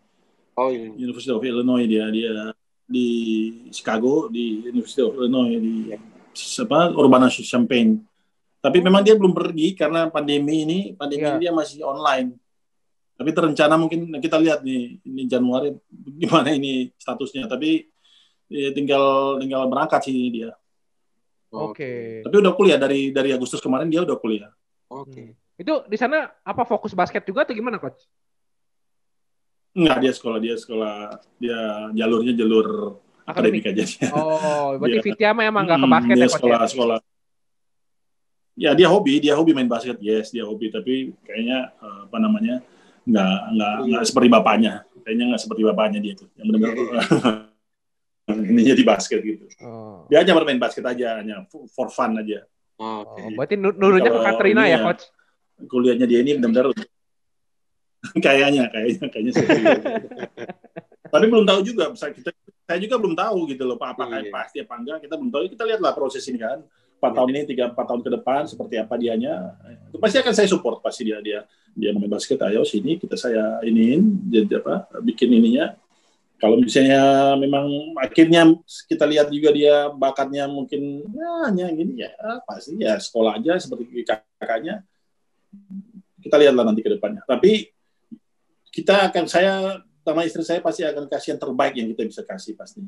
Oh iya. University of Illinois dia dia di Chicago di University of Illinois di apa Urbana Champaign. Tapi memang dia belum pergi karena pandemi ini, pandemi yeah. ini dia masih online. Tapi terencana mungkin kita lihat nih ini Januari gimana ini statusnya. Tapi ya, tinggal tinggal berangkat sih dia. Oke. Okay. Tapi udah kuliah dari dari Agustus kemarin dia udah kuliah. Oke. Okay. Hmm. Itu di sana apa fokus basket juga atau gimana coach? Enggak, dia sekolah dia sekolah dia jalurnya jalur akademik, akademik aja. Oh, berarti Fitiama emang nggak ke basket hmm, dia ya, sekolah ya? sekolah. Ya dia hobi, dia hobi main basket, yes dia hobi, tapi kayaknya uh, apa namanya nggak nggak nggak seperti bapaknya, kayaknya nggak seperti bapaknya dia tuh, yang benar-benar iya, iya. ini jadi basket gitu. Oh. Dia hanya bermain basket aja, hanya for fun aja. Oh, okay. oh berarti nurunya ke Katrina ya, coach? Kuliahnya dia ini benar-benar kayaknya, kayaknya, kayaknya Tapi belum tahu juga, kita saya juga belum tahu gitu loh, Pak, apakah iya. pasti apa enggak, kita belum tahu. Kita lihatlah proses ini kan. Empat tahun ini, tiga empat tahun ke depan seperti apa dianya. Itu pasti akan saya support pasti dia dia dia main basket. Ayo sini kita saya iniin, jadi apa, bikin ininya. Kalau misalnya memang akhirnya kita lihat juga dia bakatnya mungkin ya, hanya gini ya pasti ya sekolah aja seperti kakaknya kita lihatlah nanti ke depannya. Tapi kita akan saya sama istri saya pasti akan kasih yang terbaik yang kita bisa kasih pasti.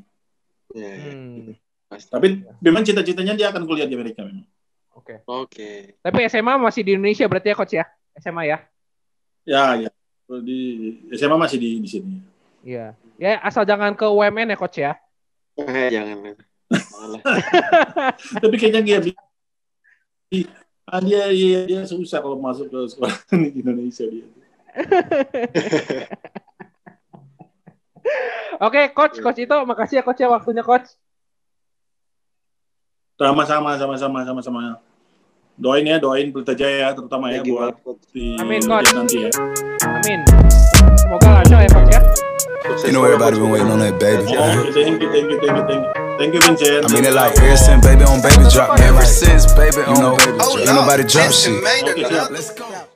Ya, ya. Hmm. Pasti. Tapi memang cita-citanya dia akan kuliah di Amerika memang. Oke. Okay. Oke. Okay. Tapi SMA masih di Indonesia berarti ya coach ya? SMA ya? Ya, ya. Di SMA masih di di sini. Iya. Ya asal jangan ke UMN ya coach ya. Eh, jangan. Tapi kayaknya dia ah, dia, dia dia susah kalau masuk ke sekolah di Indonesia dia. Oke, coach, coach itu makasih ya coach ya waktunya coach. Sama-sama, sama-sama, sama-sama. Doain ya, doain Pelita Jaya terutama ya, ya buat di Amin, coach. nanti ya. Amin. Semoga lancar ya coach ya. You know everybody been waiting on that baby. Thank you, thank you, thank you, thank you. Thank you, Vincent. I mean it like ever since baby on baby drop. Ever since baby on baby drop. Ain't nobody drop shit. Let's go.